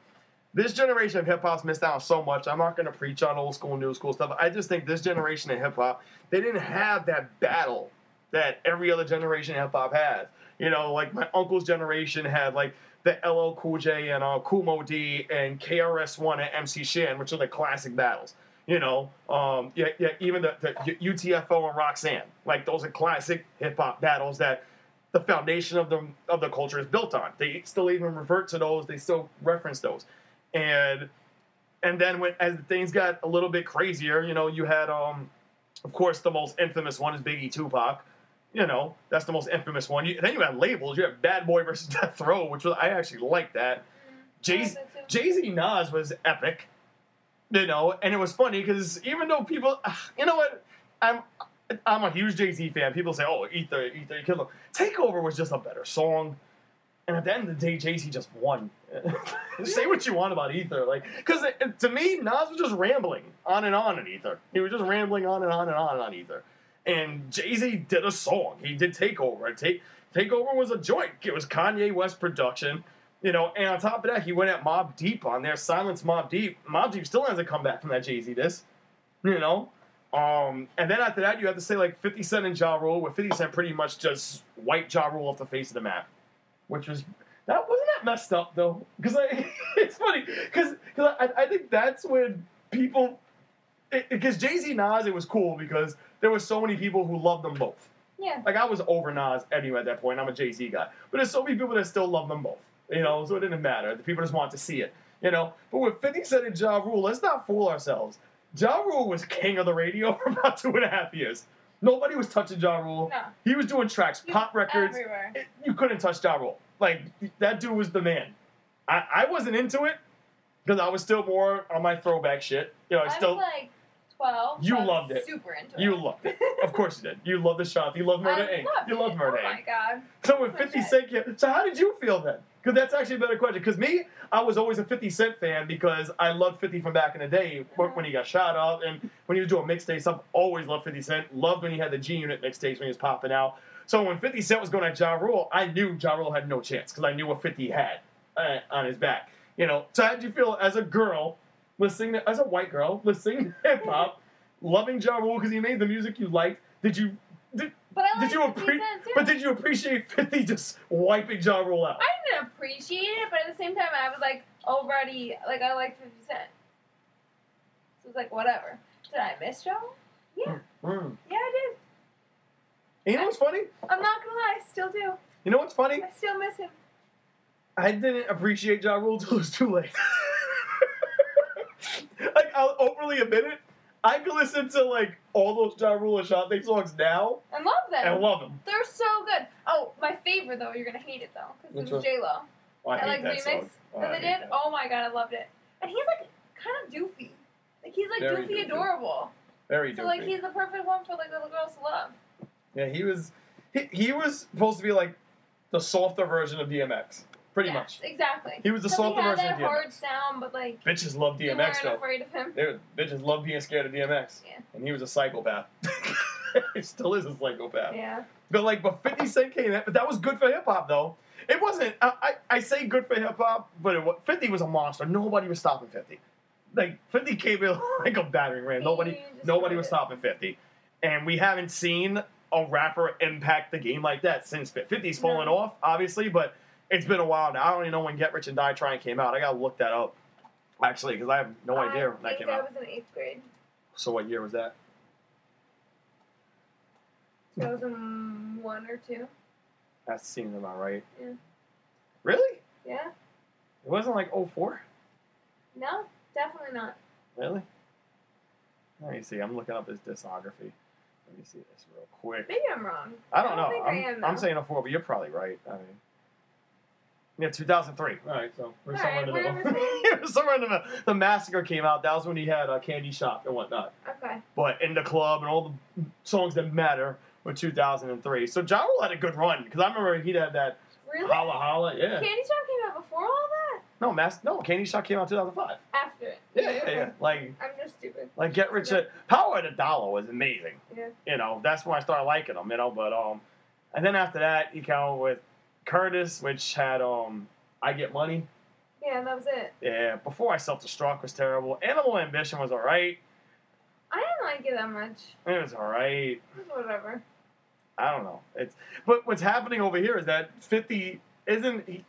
this generation of hip hop's missed out so much. I'm not going to preach on old school, new school stuff. I just think this generation of hip hop, they didn't have that battle that every other generation of hip hop has. You know, like my uncle's generation had like the LL Cool J and uh, Moe Dee and KRS One and MC Shan, which are the classic battles. You know, um, yeah, yeah, even the, the UTFO and Roxanne, like those are classic hip hop battles that the foundation of the of the culture is built on. They still even revert to those. They still reference those, and and then when as things got a little bit crazier, you know, you had um, of course, the most infamous one is Biggie Tupac. You know, that's the most infamous one. You, then you had labels. You had Bad Boy versus [LAUGHS] Death Row, which was I actually like that. Jay Z Nas was epic. You know, and it was funny because even though people, [SIGHS] you know what, I'm I'm a huge Jay Z fan. People say, "Oh, Ether, Ether, kill him." Takeover was just a better song, and at the end of the day, Jay Z just won. [LAUGHS] say what you want about Ether, like, because to me, Nas was just rambling on and on in Ether. He was just rambling on and on and on and on Ether, and Jay Z did a song. He did Takeover. Take Takeover was a joint. It was Kanye West production. You know, and on top of that, he went at Mobb Deep on there, Silence Mobb Deep. Mobb Deep still hasn't come back from that Jay Z diss. You know, um, and then after that, you have to say like 50 Cent and Ja Rule, where 50 Cent pretty much just wiped Ja Rule off the face of the map, which was that wasn't that messed up though, because [LAUGHS] it's funny because because I, I think that's when people because Jay Z Nas it was cool because there were so many people who loved them both. Yeah. Like I was over Nas anyway at that point. I'm a Jay Z guy, but there's so many people that still love them both. You know, so it didn't matter. The people just want to see it. You know, but with 50 Cent and Ja Rule, let's not fool ourselves. Ja Rule was king of the radio [LAUGHS] for about two and a half years. Nobody was touching Ja Rule. No. He was doing tracks, He pop records. everywhere. It- you couldn't touch Ja Rule. Like that dude was the man. I, I wasn't into it because I was still more on my throwback shit. You know, I I still was like 12. You so I was loved it. Super into you it. loved it. [LAUGHS] Of course you did. You loved the shot. You loved Murder I Inc. loved You loved Murder Oh Inc. my god. So with 50 Cent, so how did you feel then? Because that's actually a better question. Because me, I was always a 50 Cent fan because I loved 50 from back in the day when he got shot up and when he was doing mixtapes. I've always loved 50 Cent. Loved when he had the G Unit mixtapes when he was popping out. So when 50 Cent was going at Ja Rule, I knew Ja Rule had no chance because I knew what 50 had uh, on his back. You know, so how did you feel as a girl listening, to, as a white girl listening to hip hop, loving Ja Rule because he made the music you liked? Did you did, But I did you 50 appreciate? Cent. But did you appreciate 50 just wiping Ja Rule out? I didn't appreciate it, but at the same time, I was like already like I liked 50 Cent. So it was like whatever. Did I miss Joe? Yeah, Mm. yeah, I did. And you know what's funny? I'm not gonna lie, I still do. You know what's funny? I still miss him. I didn't appreciate Ja Rule till it was too late. [LAUGHS] like I'll openly admit it. I can listen to like all those Ja Rule and Ashanti songs now I love them. and love them. They're so good. Oh, my favorite though, you're gonna hate it though, because Which it was one? J Lo. Oh, I I hate like that remix song. Oh, that I they hate did. that. Oh my god, I loved it. And he's like kind of doofy. Like he's like Very doofy, doofy. adorable. Very So like doofy. he's the perfect one for like little girls to love. Yeah, he was. He, he was supposed to be like the softer version of DMX, pretty much. Exactly. He was the he had version of DMX. hard sound, but like Bitches love DMX though. afraid of him. They were, bitches love being scared of DMX. Yeah. And he was a psychopath. [LAUGHS] he still is a psychopath. Yeah. But like, but 50 Cent came in, but that was good for hip hop though. It wasn't. I, I, I say good for hip hop, but it, 50 was a monster. Nobody was stopping 50. Like 50 came in [LAUGHS] like a battering ram. Nobody, nobody was it. stopping 50, and we haven't seen a rapper impact the game like that since 50's fallen No. off, obviously, but it's been a while now. I don't even know when Get Rich and Die Trying came out. I gotta look that up actually because I have no idea when that came I out. was in eighth grade. So what year was that? 2001 or two. That seems about right. Yeah. Really? Yeah. It wasn't like 04? No, definitely not. Really? Let me see. I'm looking up his discography. Let me see this real quick. Maybe I'm wrong. I don't, know. think I'm, I am. I'm saying 04, but you're probably right. I mean, yeah, 2003. All right, so we're All somewhere right, in the we're middle. in the We're somewhere in the middle. The Massacre came out. That was when he had a candy shop and whatnot. Okay. But in the club and all the songs that matter were 2003. So Ja Rule had a good run because I remember he'd had that Really? holla holla. Yeah. Candy Shop came out before all that? No, Mass. No, Candy Shop came out 2005. After it. Yeah, yeah, yeah. Like. I'm just stupid. Like Get Rich, uh, Power of the Dollar was amazing. Yeah. You know, that's when I started liking him. You know, but um, and then after that, he came out with Curtis, which had um, I get money. Yeah, that was it. Yeah, before I self destruct was terrible. Animal Ambition was alright. I didn't like it that much. It was alright. Whatever. I don't know. It's but what's happening over here is that Fifty isn't. He,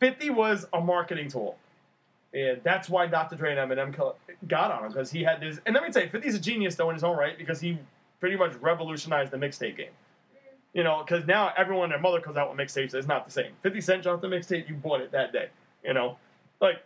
Fifty was a marketing tool. And that's why Dr. Dre and Eminem got on him because he had this. And let me tell you, 50's a genius though in his own right because he pretty much revolutionized the mixtape game. You know, because now everyone their mother comes out with mixtapes. It's not the same. 50 Cent dropped the mixtape, you bought it that day. You know, like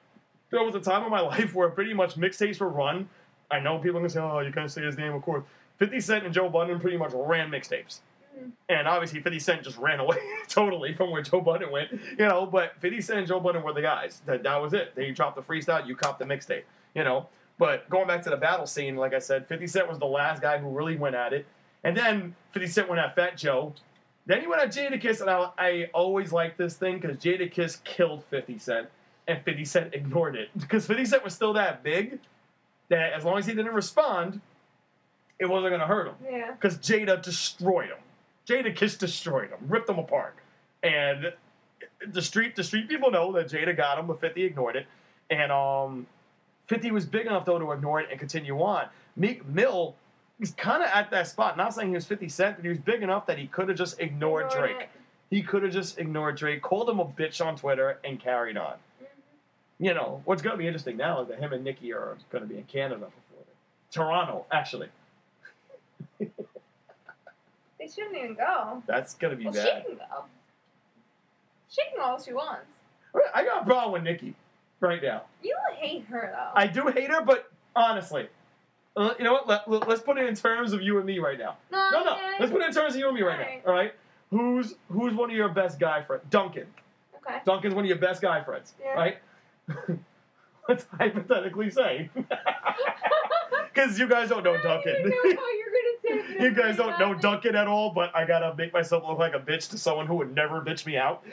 there was a time in my [LAUGHS] life where pretty much mixtapes were run. I know people are gonna say, "Oh, you can't say his name," of course. 50 Cent and Joe Budden pretty much ran mixtapes. Mhm. And obviously, 50 Cent just ran away [LAUGHS] totally from where Joe Budden went. You know, but 50 Cent and Joe Budden were the guys. That, that was it. They dropped the freestyle, you copped the mixtape. You know, but going back to the battle scene, like I said, 50 Cent was the last guy who really went at it. And then 50 Cent went at Fat Joe. Then he went at Jadakiss, and I, I always liked this thing because Jadakiss killed 50 Cent, and 50 Cent [LAUGHS] ignored it. Because 50 Cent was still that big that as long as he didn't respond, it wasn't going to hurt him Yeah. because Jada destroyed him. Jada Kiss destroyed him, ripped him apart, and the street the street people know that Jada got him, but Fifty ignored it, and um, Fifty was big enough though to ignore it and continue on. Meek Mill is kind of at that spot. Not saying he was Fifty Cent, but he was big enough that he could have just ignored Ignored Drake. it. He could have just ignored Drake, called him a bitch on Twitter, and carried on. Mm-hmm. You know what's going to be interesting now is that him and Nicki are going to be in Canada before Toronto, actually. They shouldn't even go. That's going to be Well, bad. she can go. She can go all she wants. I got a problem with Nicki right now. You hate her though. I do hate her, but honestly, uh, you know what? Let, us put it in terms of you and me right now. no, No, no. Let's put it in terms of you and me right now. All right. Who's who's one of your best guy friends? Duncan. Okay. Duncan's one of your best guy friends, Yeah. right? [LAUGHS] Let's hypothetically say, [LAUGHS] because you guys don't know I Duncan. don't know how you're gonna say [LAUGHS] it. you guys don't know. Duncan at all, but I gotta make myself look like a bitch to someone who would never bitch me out.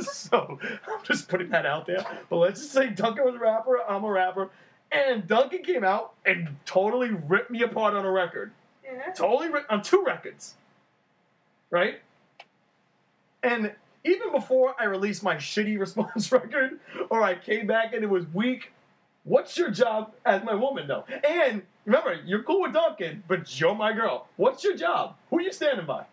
so I'm just putting that out there. But let's just say Duncan was a rapper, I'm a rapper, and Duncan came out and totally ripped me apart on a record. Yeah. Totally ripped on two records. Right? And even before I released my shitty [LAUGHS] response record, or I came back and it was weak, what's your job as my woman though? And remember, you're cool with Duncan, but you're my girl. What's your job? Who are you standing by?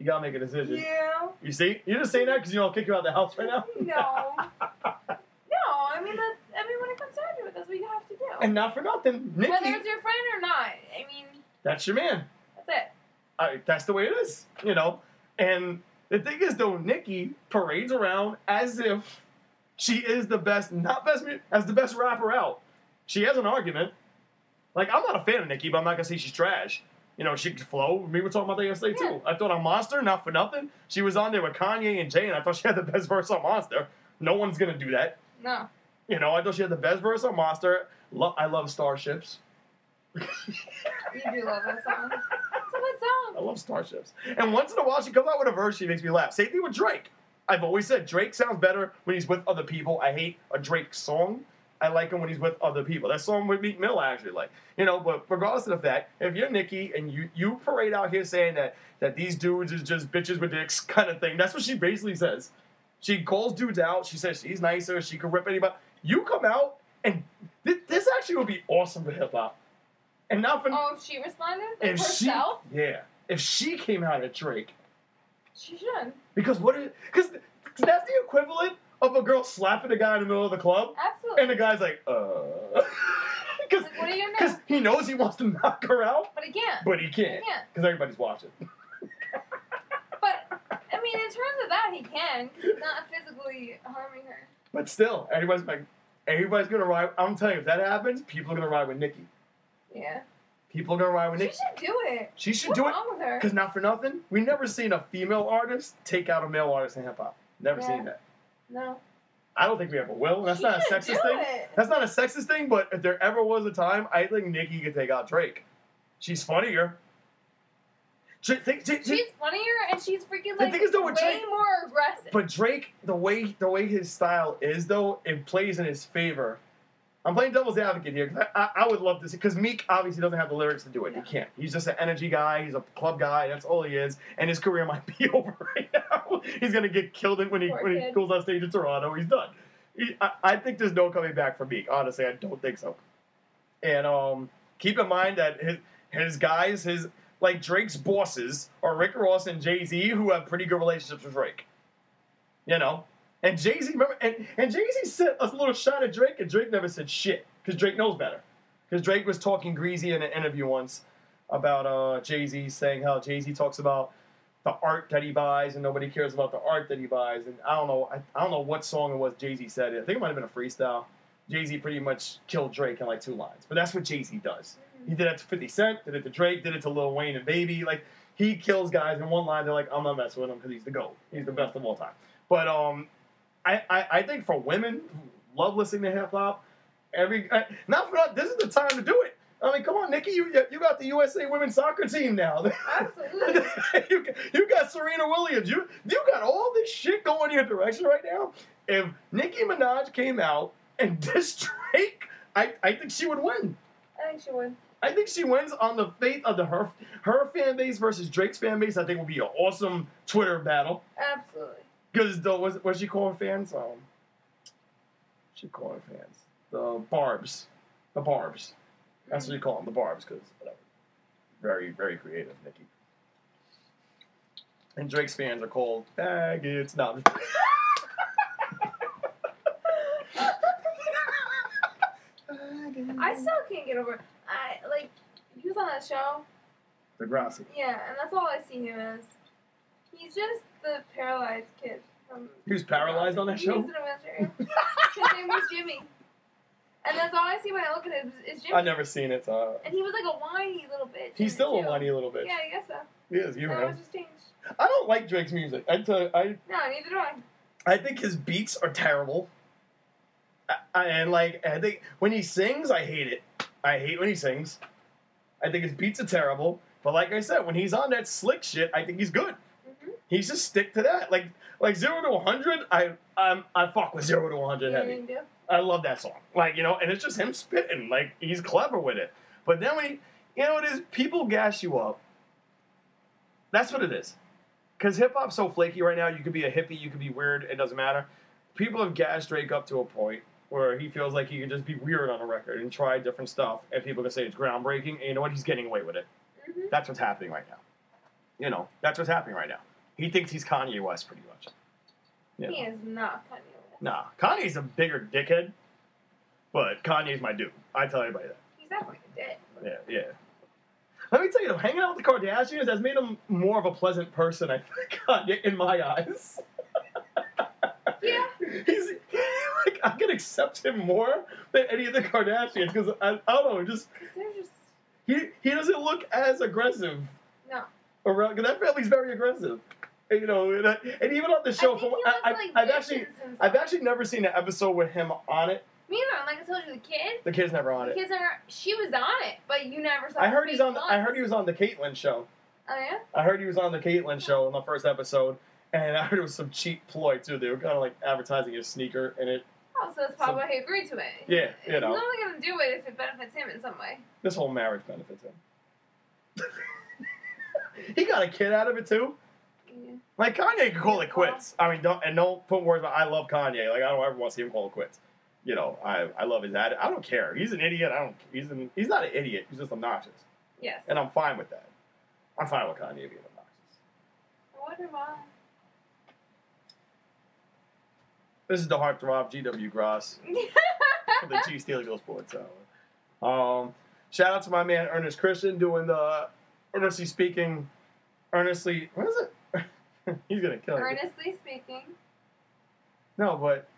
You gotta make a decision. Yeah. You see? You're just saying that because you don't kick you out of the house right now? No. no, I mean that's I mean when it comes down to it, that's what you have to do. And not for nothing, Nicki, Whether it's your friend or not. I mean, that's your man. that's it. I, that's the way it is, you know. And the thing is, though, Nicki parades around as if she is the best, not best, as the best rapper out. She has an argument. Like I'm not a fan of Nicki, but I'm not gonna say she's trash. You know, she could flow. We were talking about that yesterday Yeah. too. I thought on Monster, not for nothing, she was on there with Kanye and Jay, and I thought she had the best verse on Monster. No one's gonna do that. No. You know, I thought she had the best verse on Monster. Lo- I love Starships. You do love that song. [LAUGHS] It's a good I love Starships. And once in a while, she comes out with a verse, she makes me laugh. Same thing with Drake. I've always said Drake sounds better when he's with other people. I hate a Drake song. I like him when he's with other people. That song with Meek Mill, I actually like. You know, but regardless of the fact, if you're Nicki and you, you parade out here saying that, that these dudes is just bitches with dicks kind of thing, that's what she basically says. She calls dudes out. She says she's nicer. She can rip anybody. You come out, and thi- this actually would be awesome for hip hop. And not for Oh, if she responded like if herself, she, yeah, if she came out at Drake, she, should. because what is Because that's the equivalent of a girl slapping a guy in the middle of the club, Absolutely. and the guy's like, uh, [LAUGHS] because Like, what are you gonna because he knows he wants to knock her out, But again, but he he can't can't. because everybody's watching. [LAUGHS] But I mean, in terms of that, he can. He's not physically harming her. But still, everybody's like, everybody's gonna ride. I'm telling you, if that happens, people are gonna ride with Nicki. Yeah. People are gonna ride with Nicki. She should do it. She should What's do it wrong with her? because not for nothing, we never seen a female artist take out a male artist in hip hop. Never Yeah. seen that. No. I don't think we ever will. That's She not a sexist thing. it. That's not a sexist thing, but if there ever was a time, I think Nicki could take out Drake. She's funnier. Think- think- think- She's funnier and she's freaking The like thing is, though, way Drake- more aggressive. but Drake, the way the way his style is, though, it plays in his favor I'm playing devil's advocate here because I, I, I would love to see because Meek obviously doesn't have the lyrics to do it. Yeah. He can't. He's just an energy guy. He's a club guy. That's all he is. And his career might [LAUGHS] be over right now. He's gonna get killed when he Poor when he goes on stage in Toronto. He's done. He, I, I think there's no coming back for Meek. Honestly, I don't think so. And um, keep in mind that his his guys, his like Drake's bosses are Rick Ross and Jay Z, who have pretty good relationships with Drake. You know, and Jay Z remember, and, and Jay Z sent a little shot at Drake, and Drake never said shit because Drake knows better. Because Drake was talking greasy in an interview once about uh, Jay Z saying how Jay Z talks about the art that he buys and nobody cares about the art that he buys. And I don't know, I, I don't know what song it was Jay Z said it. I think it might have been a freestyle. Jay Z pretty much killed Drake in like two lines, but that's what Jay Z does. He did it to 50 Cent, did it to Drake, did it to Lil Wayne and Baby. Like he kills guys in one line. They're like, I'm not messing with him because he's the GOAT. He's the best of all time. But um, I, I, I think for women who love listening to hip hop, every uh, not for not, this is the time to do it. I mean, come on, Nicki, you you got the USA women's soccer team now. [LAUGHS] Absolutely. you, you got Serena Williams. You you got all this shit going your direction right now. If Nicki Minaj came out and [LAUGHS] dissed Drake, I, I think she would win. I think she would. I think she wins on the faith of the her her fan base versus Drake's fan base. I think will be an awesome Twitter battle. Absolutely. Because the what what she calling fans? Um, she calling fans the Barbs, the Barbs. That's what you call them, the Barbs. Because whatever, very very creative, Nicki. And Drake's fans are called faggots. No, [LAUGHS] I still can't get over. I like he was on that show. Degrassi. Yeah, and that's all I see him as. He's just the paralyzed kid from. He was paralyzed on that show. was in a wheelchair. His name was Jimmy. And that's all I see when I look at him is Jimmy. I've never seen it. So uh, And he was like a whiny little bitch. he's still a whiny little bitch. Yeah, I guess so. He is. You know. was just changed. I don't like Drake's music. I tell you, I No, neither do I. I think his beats are terrible. I, I, and like I think when he sings, I hate it. I hate when he sings. I think his beats are terrible. But like I said, when he's on that slick shit, I think he's good. He's just stick to that. Like like zero to hundred, I I'm, I fuck with zero to one hundred heavy. I love that song. Like, you know, and it's just him spitting. Like, he's clever with it. But then when he, you know what it is? People gas you up. That's what it is. Because hip hop's so flaky right now, you could be a hippie, you could be weird, it doesn't matter. People have gassed Drake up to a point where he feels like he can just be weird on a record and try different stuff, and people can say it's groundbreaking, and you know what? He's getting away with it. Mhm. That's what's happening right now. You know, that's what's happening right now. He thinks he's Kanye West pretty much. You He is not Kanye West. Nah, Kanye's a bigger dickhead, but Kanye's my dude. I tell everybody that. He's definitely dead. Yeah, yeah. Let me tell you, though, hanging out with the Kardashians has made him more of a pleasant person. I think, [LAUGHS] Kanye, in my eyes. [LAUGHS] Yeah. He's like I can accept him more than any of the Kardashians because I, I don't know, just They're just he he doesn't look as aggressive no. around. Cause that family's very aggressive. [LAUGHS] You know, and, I- and even on the show, from, I, like I, I've actually. I've actually never seen an episode with him on it. Me neither. Like I told you, the kid. The kid's never on The it. kid's never. She was on it, but you never saw. I heard he's on. The, I heard he was on the Caitlyn show. Oh yeah. I heard he was on the Caitlyn show in the first episode, and I heard it was some cheap ploy too. They were kind of like advertising his sneaker, and it. Oh, so that's probably why he agreed to it. Yeah, you He's know. only gonna do it if it benefits him in some way. This whole marriage benefits him. [LAUGHS] he got a kid out of it too. Like Kanye can call it quits. I mean, don't and don't put words. About, I love Kanye. Like I don't ever want to see him call it quits. You know, I I love his attitude. I don't care. He's an idiot. I don't. He's an, he's not an idiot. He's just obnoxious, Yes. and I'm fine with that. I'm fine with Kanye being obnoxious. I wonder why. This is the heartthrob GW Gross. [LAUGHS] the G Steel Eagle Sports Hour. Um, shout out to my man Ernest Christian doing the earnestly speaking, earnestly. What is it? [LAUGHS] He's gonna kill me. Earnestly speaking. No, but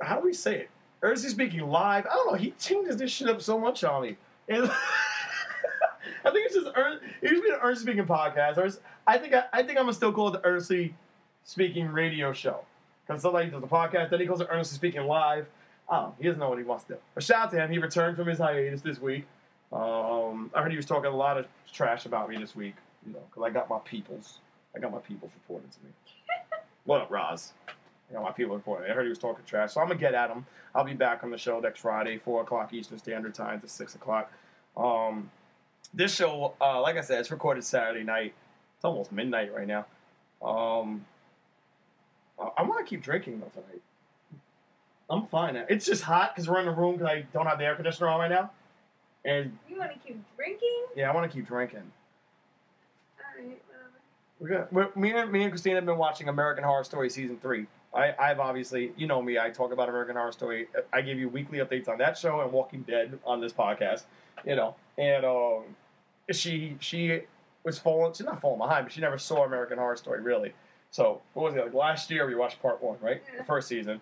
how do we say it? Earnestly speaking live. I don't know. He changes this shit up so much on me. And [LAUGHS] I think it's just earn. It used to be an earnestly speaking podcast. Or I think I, I think I'm gonna still call it the earnestly speaking radio show because somebody does the podcast, then he calls it earnestly speaking live. Oh, he doesn't know what he wants to do. But shout out to him. He returned from his hiatus this week. Um, I heard he was talking a lot of trash about me this week. You know, because I got my peoples. I got my people reported to me. [LAUGHS] what up, Roz? You know, my people are reporting. I heard he was talking trash, so I'm gonna get at him. I'll be back on the show next Friday, four o'clock Eastern Standard Time to six o'clock. Um, this show, uh, like I said, it's recorded Saturday night. It's almost midnight right now. Um, I, I want to keep drinking though tonight. I'm fine. It's just hot because we're in the room because I don't have the air conditioner on right now. And You want to keep drinking? yeah, I want to keep drinking. We're me and me and Krystina have been watching American Horror Story season three. I, I've obviously, you know me. I talk about American Horror Story. I give you weekly updates on that show and Walking Dead on this podcast. You know, and um, she she was falling. She's not falling behind, but she never saw American Horror Story really. So what was it like last year? We watched part one, right, the first season,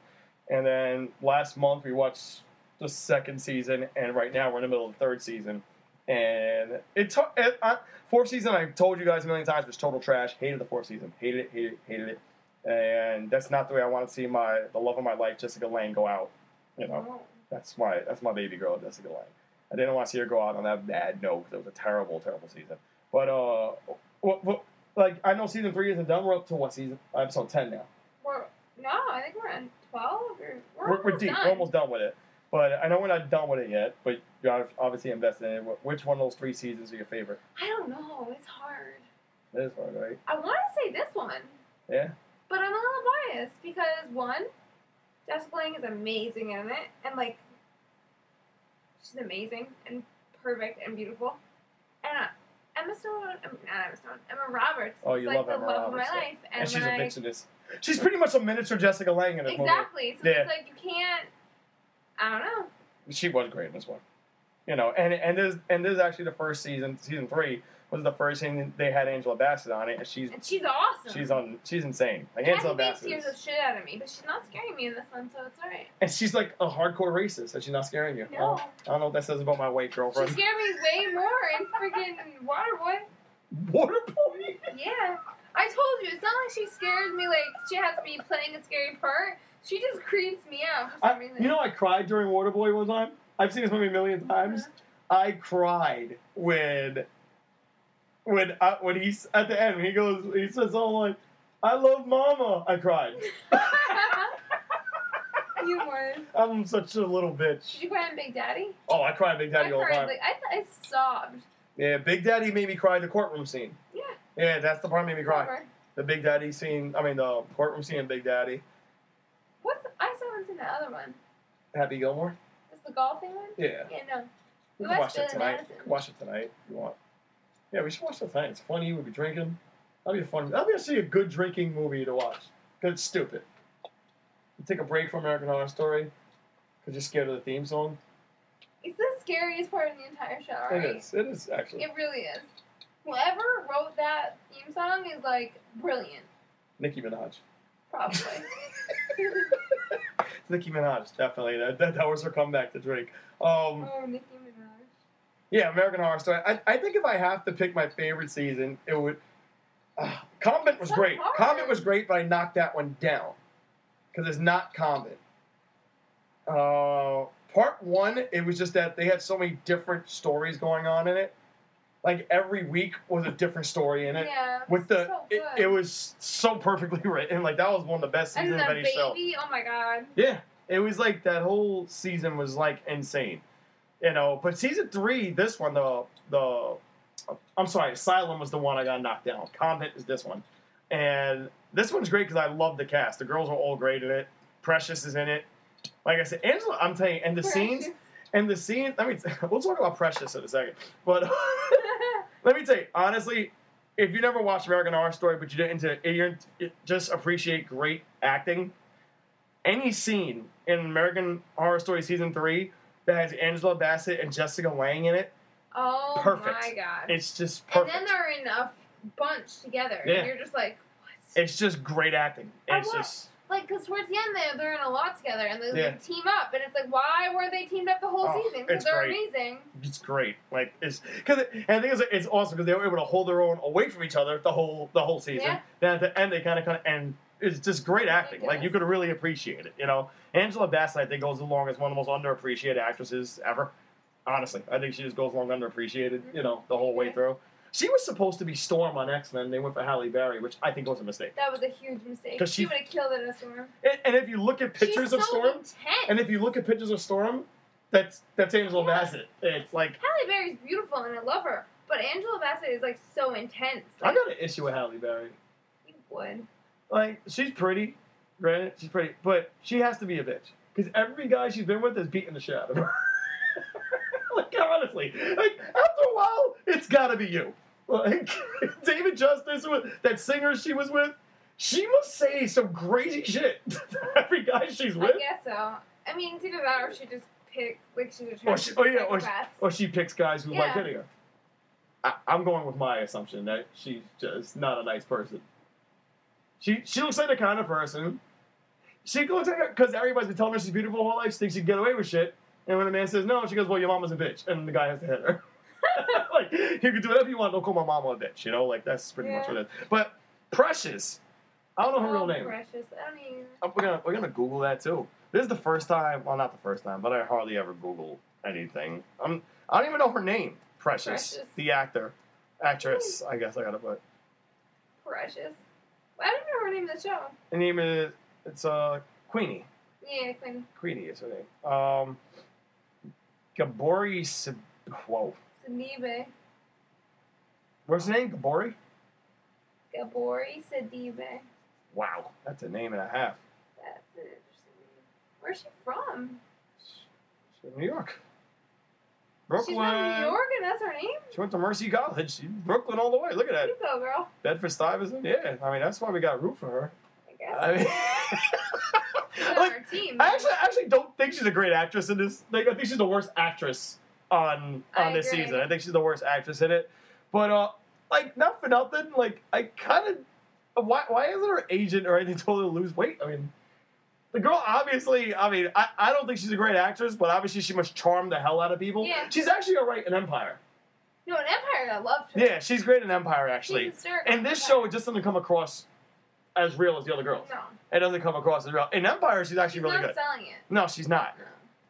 and then last month we watched the second season, and right now we're in the middle of the third season. And it took it, uh, fourth season. I've told you guys a million times was total trash. Hated the fourth season. Hated it. Hated it. Hated it. And that's not the way I want to see my the love of my life, Jessica Lange, go out. You know, that's my that's my baby girl, Jessica Lange. I didn't want to see her go out on that bad note because it was a terrible, terrible season. But uh, what, what, like I know season three isn't done. We're up to what season? Episode ten now. We're, no, I think we're on 12 or we're, We're, we're deep. done. We're almost done with it. But I know we're not done with it yet. But you're obviously invested in it. Which one of those three seasons are your favorite? I don't know. It's hard. That is hard, right? I want to say this one, Yeah. but I'm a little biased because one, Jessica Lange is amazing in it, and like, she's amazing and perfect and beautiful. And uh, Emma Stone, I mean, not Emma Stone, Emma Roberts. Oh, is you like love the Emma love Roberts, of my yeah. life, and, And she's a when I- bitch in this. She's pretty much a miniature Jessica Lange in this movie. Exactly. So Yeah. it's like you can't. I don't know. she was great in this one. You know, and and this and this is actually the first season, season three was the first thing they had Angela Bassett on it, and she's And she's awesome. she's on she's insane. Like Kathy Angela Bassett, scares the shit out of me, but she's not scaring me in this one, so it's alright. and she's like a hardcore racist, and she's not scaring you. No. Well, I don't know what that says about my white girlfriend. She scared me way more in freaking Waterboy. Waterboy. Yeah. I told you, it's not like she scares me like she has to be playing a scary part. She just creeps me out I, you know, I cried during Waterboy one time. I've seen this movie a million times. I cried when when uh, when he's at the end when he goes he says something like I love mama. I cried. [LAUGHS] you would. I'm such a little bitch. Did you cry in Big Daddy? Oh, I cried at Big Daddy I all the time. like I, I sobbed. yeah, Big Daddy made me cry in the courtroom scene. Yeah. Yeah, that's the part that made me cry. The Big Daddy scene. I mean, the courtroom scene in Big Daddy. What's I saw haven't seen the other one. Happy Gilmore. The golfing one? Yeah. Yeah, no. We can watch it tonight. We can watch it tonight if you want. Yeah, we should watch it tonight. It's funny. We'll be drinking. That'll be a fun. That'll be actually a good drinking movie to watch. Cause it's stupid. You take a break from American Horror Story because you're scared of the theme song. It's the scariest part of the entire show, right? It is. It is actually. It really is. Whoever wrote that theme song is like brilliant, Nicki Minaj. probably. [LAUGHS] [LAUGHS] Nicki Minaj, definitely. That, that, that was her comeback to drink. Um, oh, Nicki Minaj. yeah, American Horror Story. I, I think if I have to pick my favorite season, it would. Uh, Coven was So great. hard. Coven was great, but I knocked that one down because it's not Coven. Uh, part one, it was just that they had so many different stories going on in it. Like every week was a different story in it. Yeah. With the, so it, it was so perfectly [LAUGHS] written. Like that was one of the best and seasons of the any show. oh my god. Yeah, it was like that whole season was like insane, you know. But season three, this one, the the, I'm sorry, Asylum was the one I got knocked down. Coven is this one, and this one's great because I love the cast. The girls are all great in it. Precious is in it. Like I said, Angela, I'm telling you, and the scenes and the scene. Let me. [LAUGHS] We'll talk about Precious in a second, but [LAUGHS] let me tell you honestly. If you never watched American Horror Story, but you didn't, you didn't just appreciate great acting, any scene in American Horror Story season three that has Angela Bassett and Jessica Lange in it, oh Perfect. my god. it's just and perfect. then they're in a bunch together. Yeah. And you're just like, what? It's just great acting. It's just like, because towards the end, they, they're in a lot together and they Yeah. like, team up. And it's like, why weren't they teamed up the whole Oh, season? Because they're great. amazing. it's great. Like it's because and the thing is, it's awesome because they were able to hold their own away from each other the whole the whole season. Yeah. Then at the end, they kind of kind of and it's just great acting. Like you could really appreciate it. You know, Angela Bassett I think goes along as one of the most underappreciated actresses ever. Honestly, I think she just goes along underappreciated. Mm-hmm. You know, the whole way through. She was supposed to be Storm on X Men. They went for Halle Berry, which I think was a mistake. That was a huge mistake. 'Cause She, she- would have killed it as Storm. And, and if you look at pictures She's of so Storm, intense. and if you look at pictures of Storm, that's that's Angela Yeah. Bassett. It's like Halle Berry's beautiful and I love her, but Angela Bassett is like so intense. I Like, got an issue with Halle Berry. you would. Like she's pretty, granted she's pretty, but she has to be a bitch because every guy she's been with is beating the shit out of her. [LAUGHS] like honestly, like after while, it's got to be you. Like [LAUGHS] David Justice, with that singer she was with, she must say some crazy shit [LAUGHS] to every guy she's with. I guess so. I mean, it's either that or she just picked like she's a Or she, oh yeah, or she, or she picks guys who like hitting her. I, I'm going with my assumption that she's just not a nice person. She she looks like the kind of person. She looks like because everybody's been telling her she's beautiful her whole life. She thinks she can get away with shit. And when a man says no, she goes, "Well, your mama's a bitch," and the guy has to hit her. [LAUGHS] [LAUGHS] like you can do whatever you want. Don't call my mom a bitch. You know, like that's pretty much Yeah. what it is. But Precious, I don't know her Oh, real name. Precious. I mean, Uh, We're gonna we're gonna Google that too. This is the first time. Well, not the first time, but I hardly ever Google anything. I'm I don't even know her name. Precious, Precious. the actor, actress. I guess I gotta put. Precious. I don't even know her name in the show. The name is it's uh Queenie. Yeah, Queenie. Queenie is her name. Um, Gabourey. Sib- Whoa, Sidibe. what's her name? Gabourey. Gabourey Sidibe. Wow, that's a name and a half. That's an interesting name. Where's she from? She's from New York. Brooklyn. She's from New York and that's her name? She went to Mercy College. She's Brooklyn all the way. Look at that. You go, girl. Bedford Stuyvesant. Yeah, I mean that's why we got root for her. I guess. I mean, [LAUGHS] [LAUGHS] like, our team. I actually, I actually don't think she's a great actress in this. Like, I think she's the worst actress on on I this agree. season. I think she's the worst actress in it. But uh, like, not for nothing. Like, I kind of why why isn't her agent or anything told her to lose weight? I mean, the girl obviously. I mean, I, I don't think she's a great actress, but obviously she must charm the hell out of people. Yeah. She's actually alright in Empire. no, in Empire, I loved her. Yeah, she's great in Empire actually. She's And in this Empire. show, it just doesn't come across as real as the other girls. No. It doesn't come across as real. In Empire, she's actually She's really not good. selling it. No, she's not. No.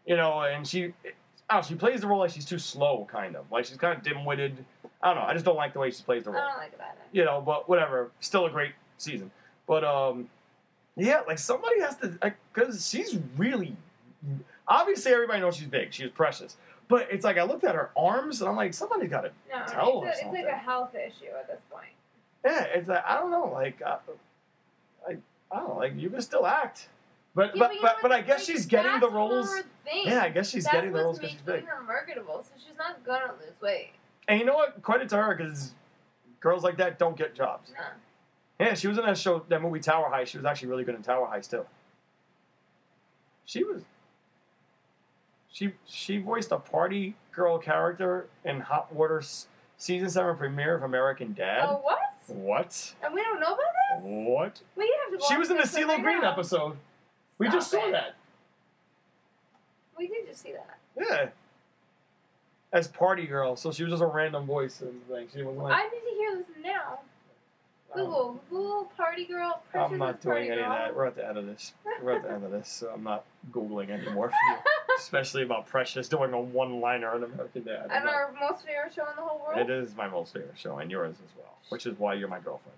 You know, and she, I don't know, she plays the role like she's too slow, kind of. Like she's kind of dim-witted. I don't know. I just don't like the way she plays the role. I don't like that. You know, but whatever. Still a great season. But um, yeah, like somebody has to, because she's really. Obviously, everybody knows she's big. She's precious. But it's like I looked at her arms and I'm like, somebody's got to. No, Tell her it's, a, it's like a health issue at this point. Yeah, it's like I don't know. Like, uh, I, I don't know. Like you can still act. But Yeah, but but, but I guess Like, she's getting the roles. Yeah, I guess she's That's getting the roles because she's making big. her marketable, so she's not gonna lose weight. And you know what? Credit to her because girls like that don't get jobs. No. Yeah, she was in that show, that movie Tower Heist. She was actually really good in Tower Heist still. She was. She she voiced a party girl character in Hot Water's season seven premiere of American Dad. Oh, what? What? And we don't know about this? What? We have to She was in the CeeLo Green now. episode. We Stop just saw it. that. We did just see that. Yeah. As party girl, so she was just a random voice and thing. She wasn't like. I need to hear this now. Um, Google, Google party girl. I'm not doing any of that. We're at the end of this. We're at the end of this, so I'm not googling anymore for you. [LAUGHS] Especially about Precious doing a one-liner on American Dad. And our most favorite show in the whole world. it is my most favorite show, and yours as well, which is why you're my girlfriend.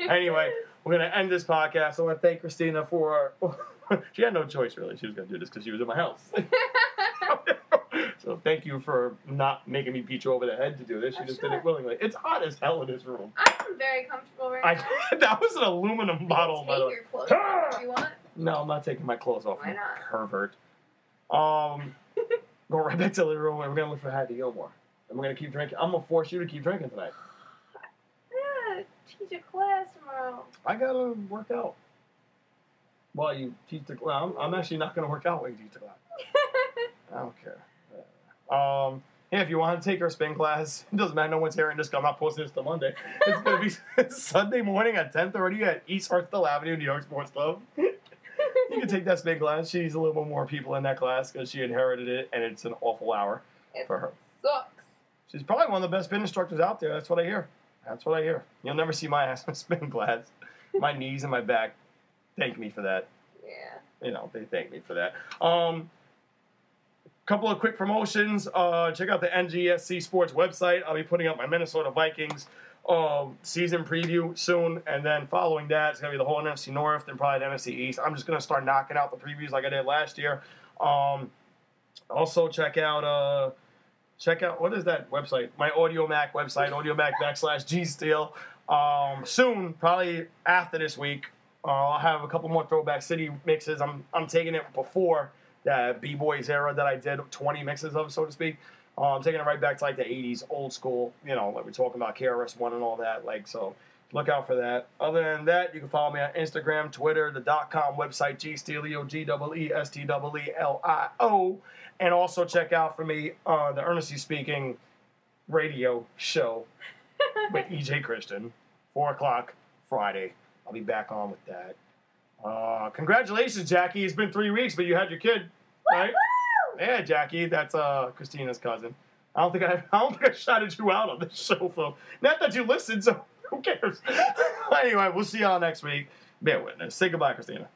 Anyway, we're gonna end this podcast. I want to thank Krystina for. [LAUGHS] she had no choice really. She was gonna do this because she was in my house. [LAUGHS] so thank you for not making me beat you over the head to do this. You Oh, just did it willingly. It's hot as hell in this room. I'm very comfortable right I, now. [LAUGHS] that was an aluminum bottle, Take your clothes off you want. No, I'm not taking my clothes off. Why not? Pervert. Um, go right back to the room and we're gonna look for Happy Gilmore. And we're gonna keep drinking. I'm gonna force you to keep drinking tonight. Teach a class tomorrow. I gotta work out. While you teach the class, I'm, I'm actually not gonna work out while you teach the class. [LAUGHS] I don't care. Um, yeah, if you want to take our spin class, [LAUGHS] it doesn't matter. No one's hearing this. 'cause I'm not posting this till Monday. It's gonna be [LAUGHS] Sunday morning at 10:30 at East Hartsdale Avenue, New York Sports Club. You can take that spin class. She needs a little bit more people in that class because she inherited it, and it's an awful hour It for her. sucks. She's probably one of the best spin instructors out there. That's what I hear. That's what I hear. You'll never see my [LAUGHS] ass a spin class. My knees and my back thank me for that. Yeah. You know, they thank me for that. Um, couple of quick promotions. Uh, check out the NGSC Sports website. I'll be putting up my Minnesota Vikings um, season preview soon, and then following that, it's gonna be the whole NFC North and probably the NFC East. I'm just gonna start knocking out the previews like I did last year. Um, also, check out uh, check out what is that website? My Audiomack website, Audiomack backslash G Steel. Um, soon, probably after this week, uh, I'll have a couple more Throwback City mixes. I'm I'm taking it before the B Boys era that I did 20 mixes of, so to speak. Uh, I'm taking it right back to like the 80s, old school. You know, like we're talking about KRS One and all that. Like so. Look out for that. Other than that, you can follow me on Instagram, Twitter, the dot com website, G Stelio, G W E S T W E L I O. And also check out for me uh, the Earnestly Speaking radio show [LAUGHS] with EJ Christian, 4 o'clock Friday. I'll be back on with that. Uh, congratulations, Jackie. It's been three weeks, but you had your kid, right? Yeah, Jackie. That's uh, Krystina's cousin. I don't think I, [LAUGHS] I don't think I shouted you out on this show, Phil. Not that you listened, so who cares? [LAUGHS] anyway, we'll see y'all next week. Bear witness. Say goodbye, Krystina.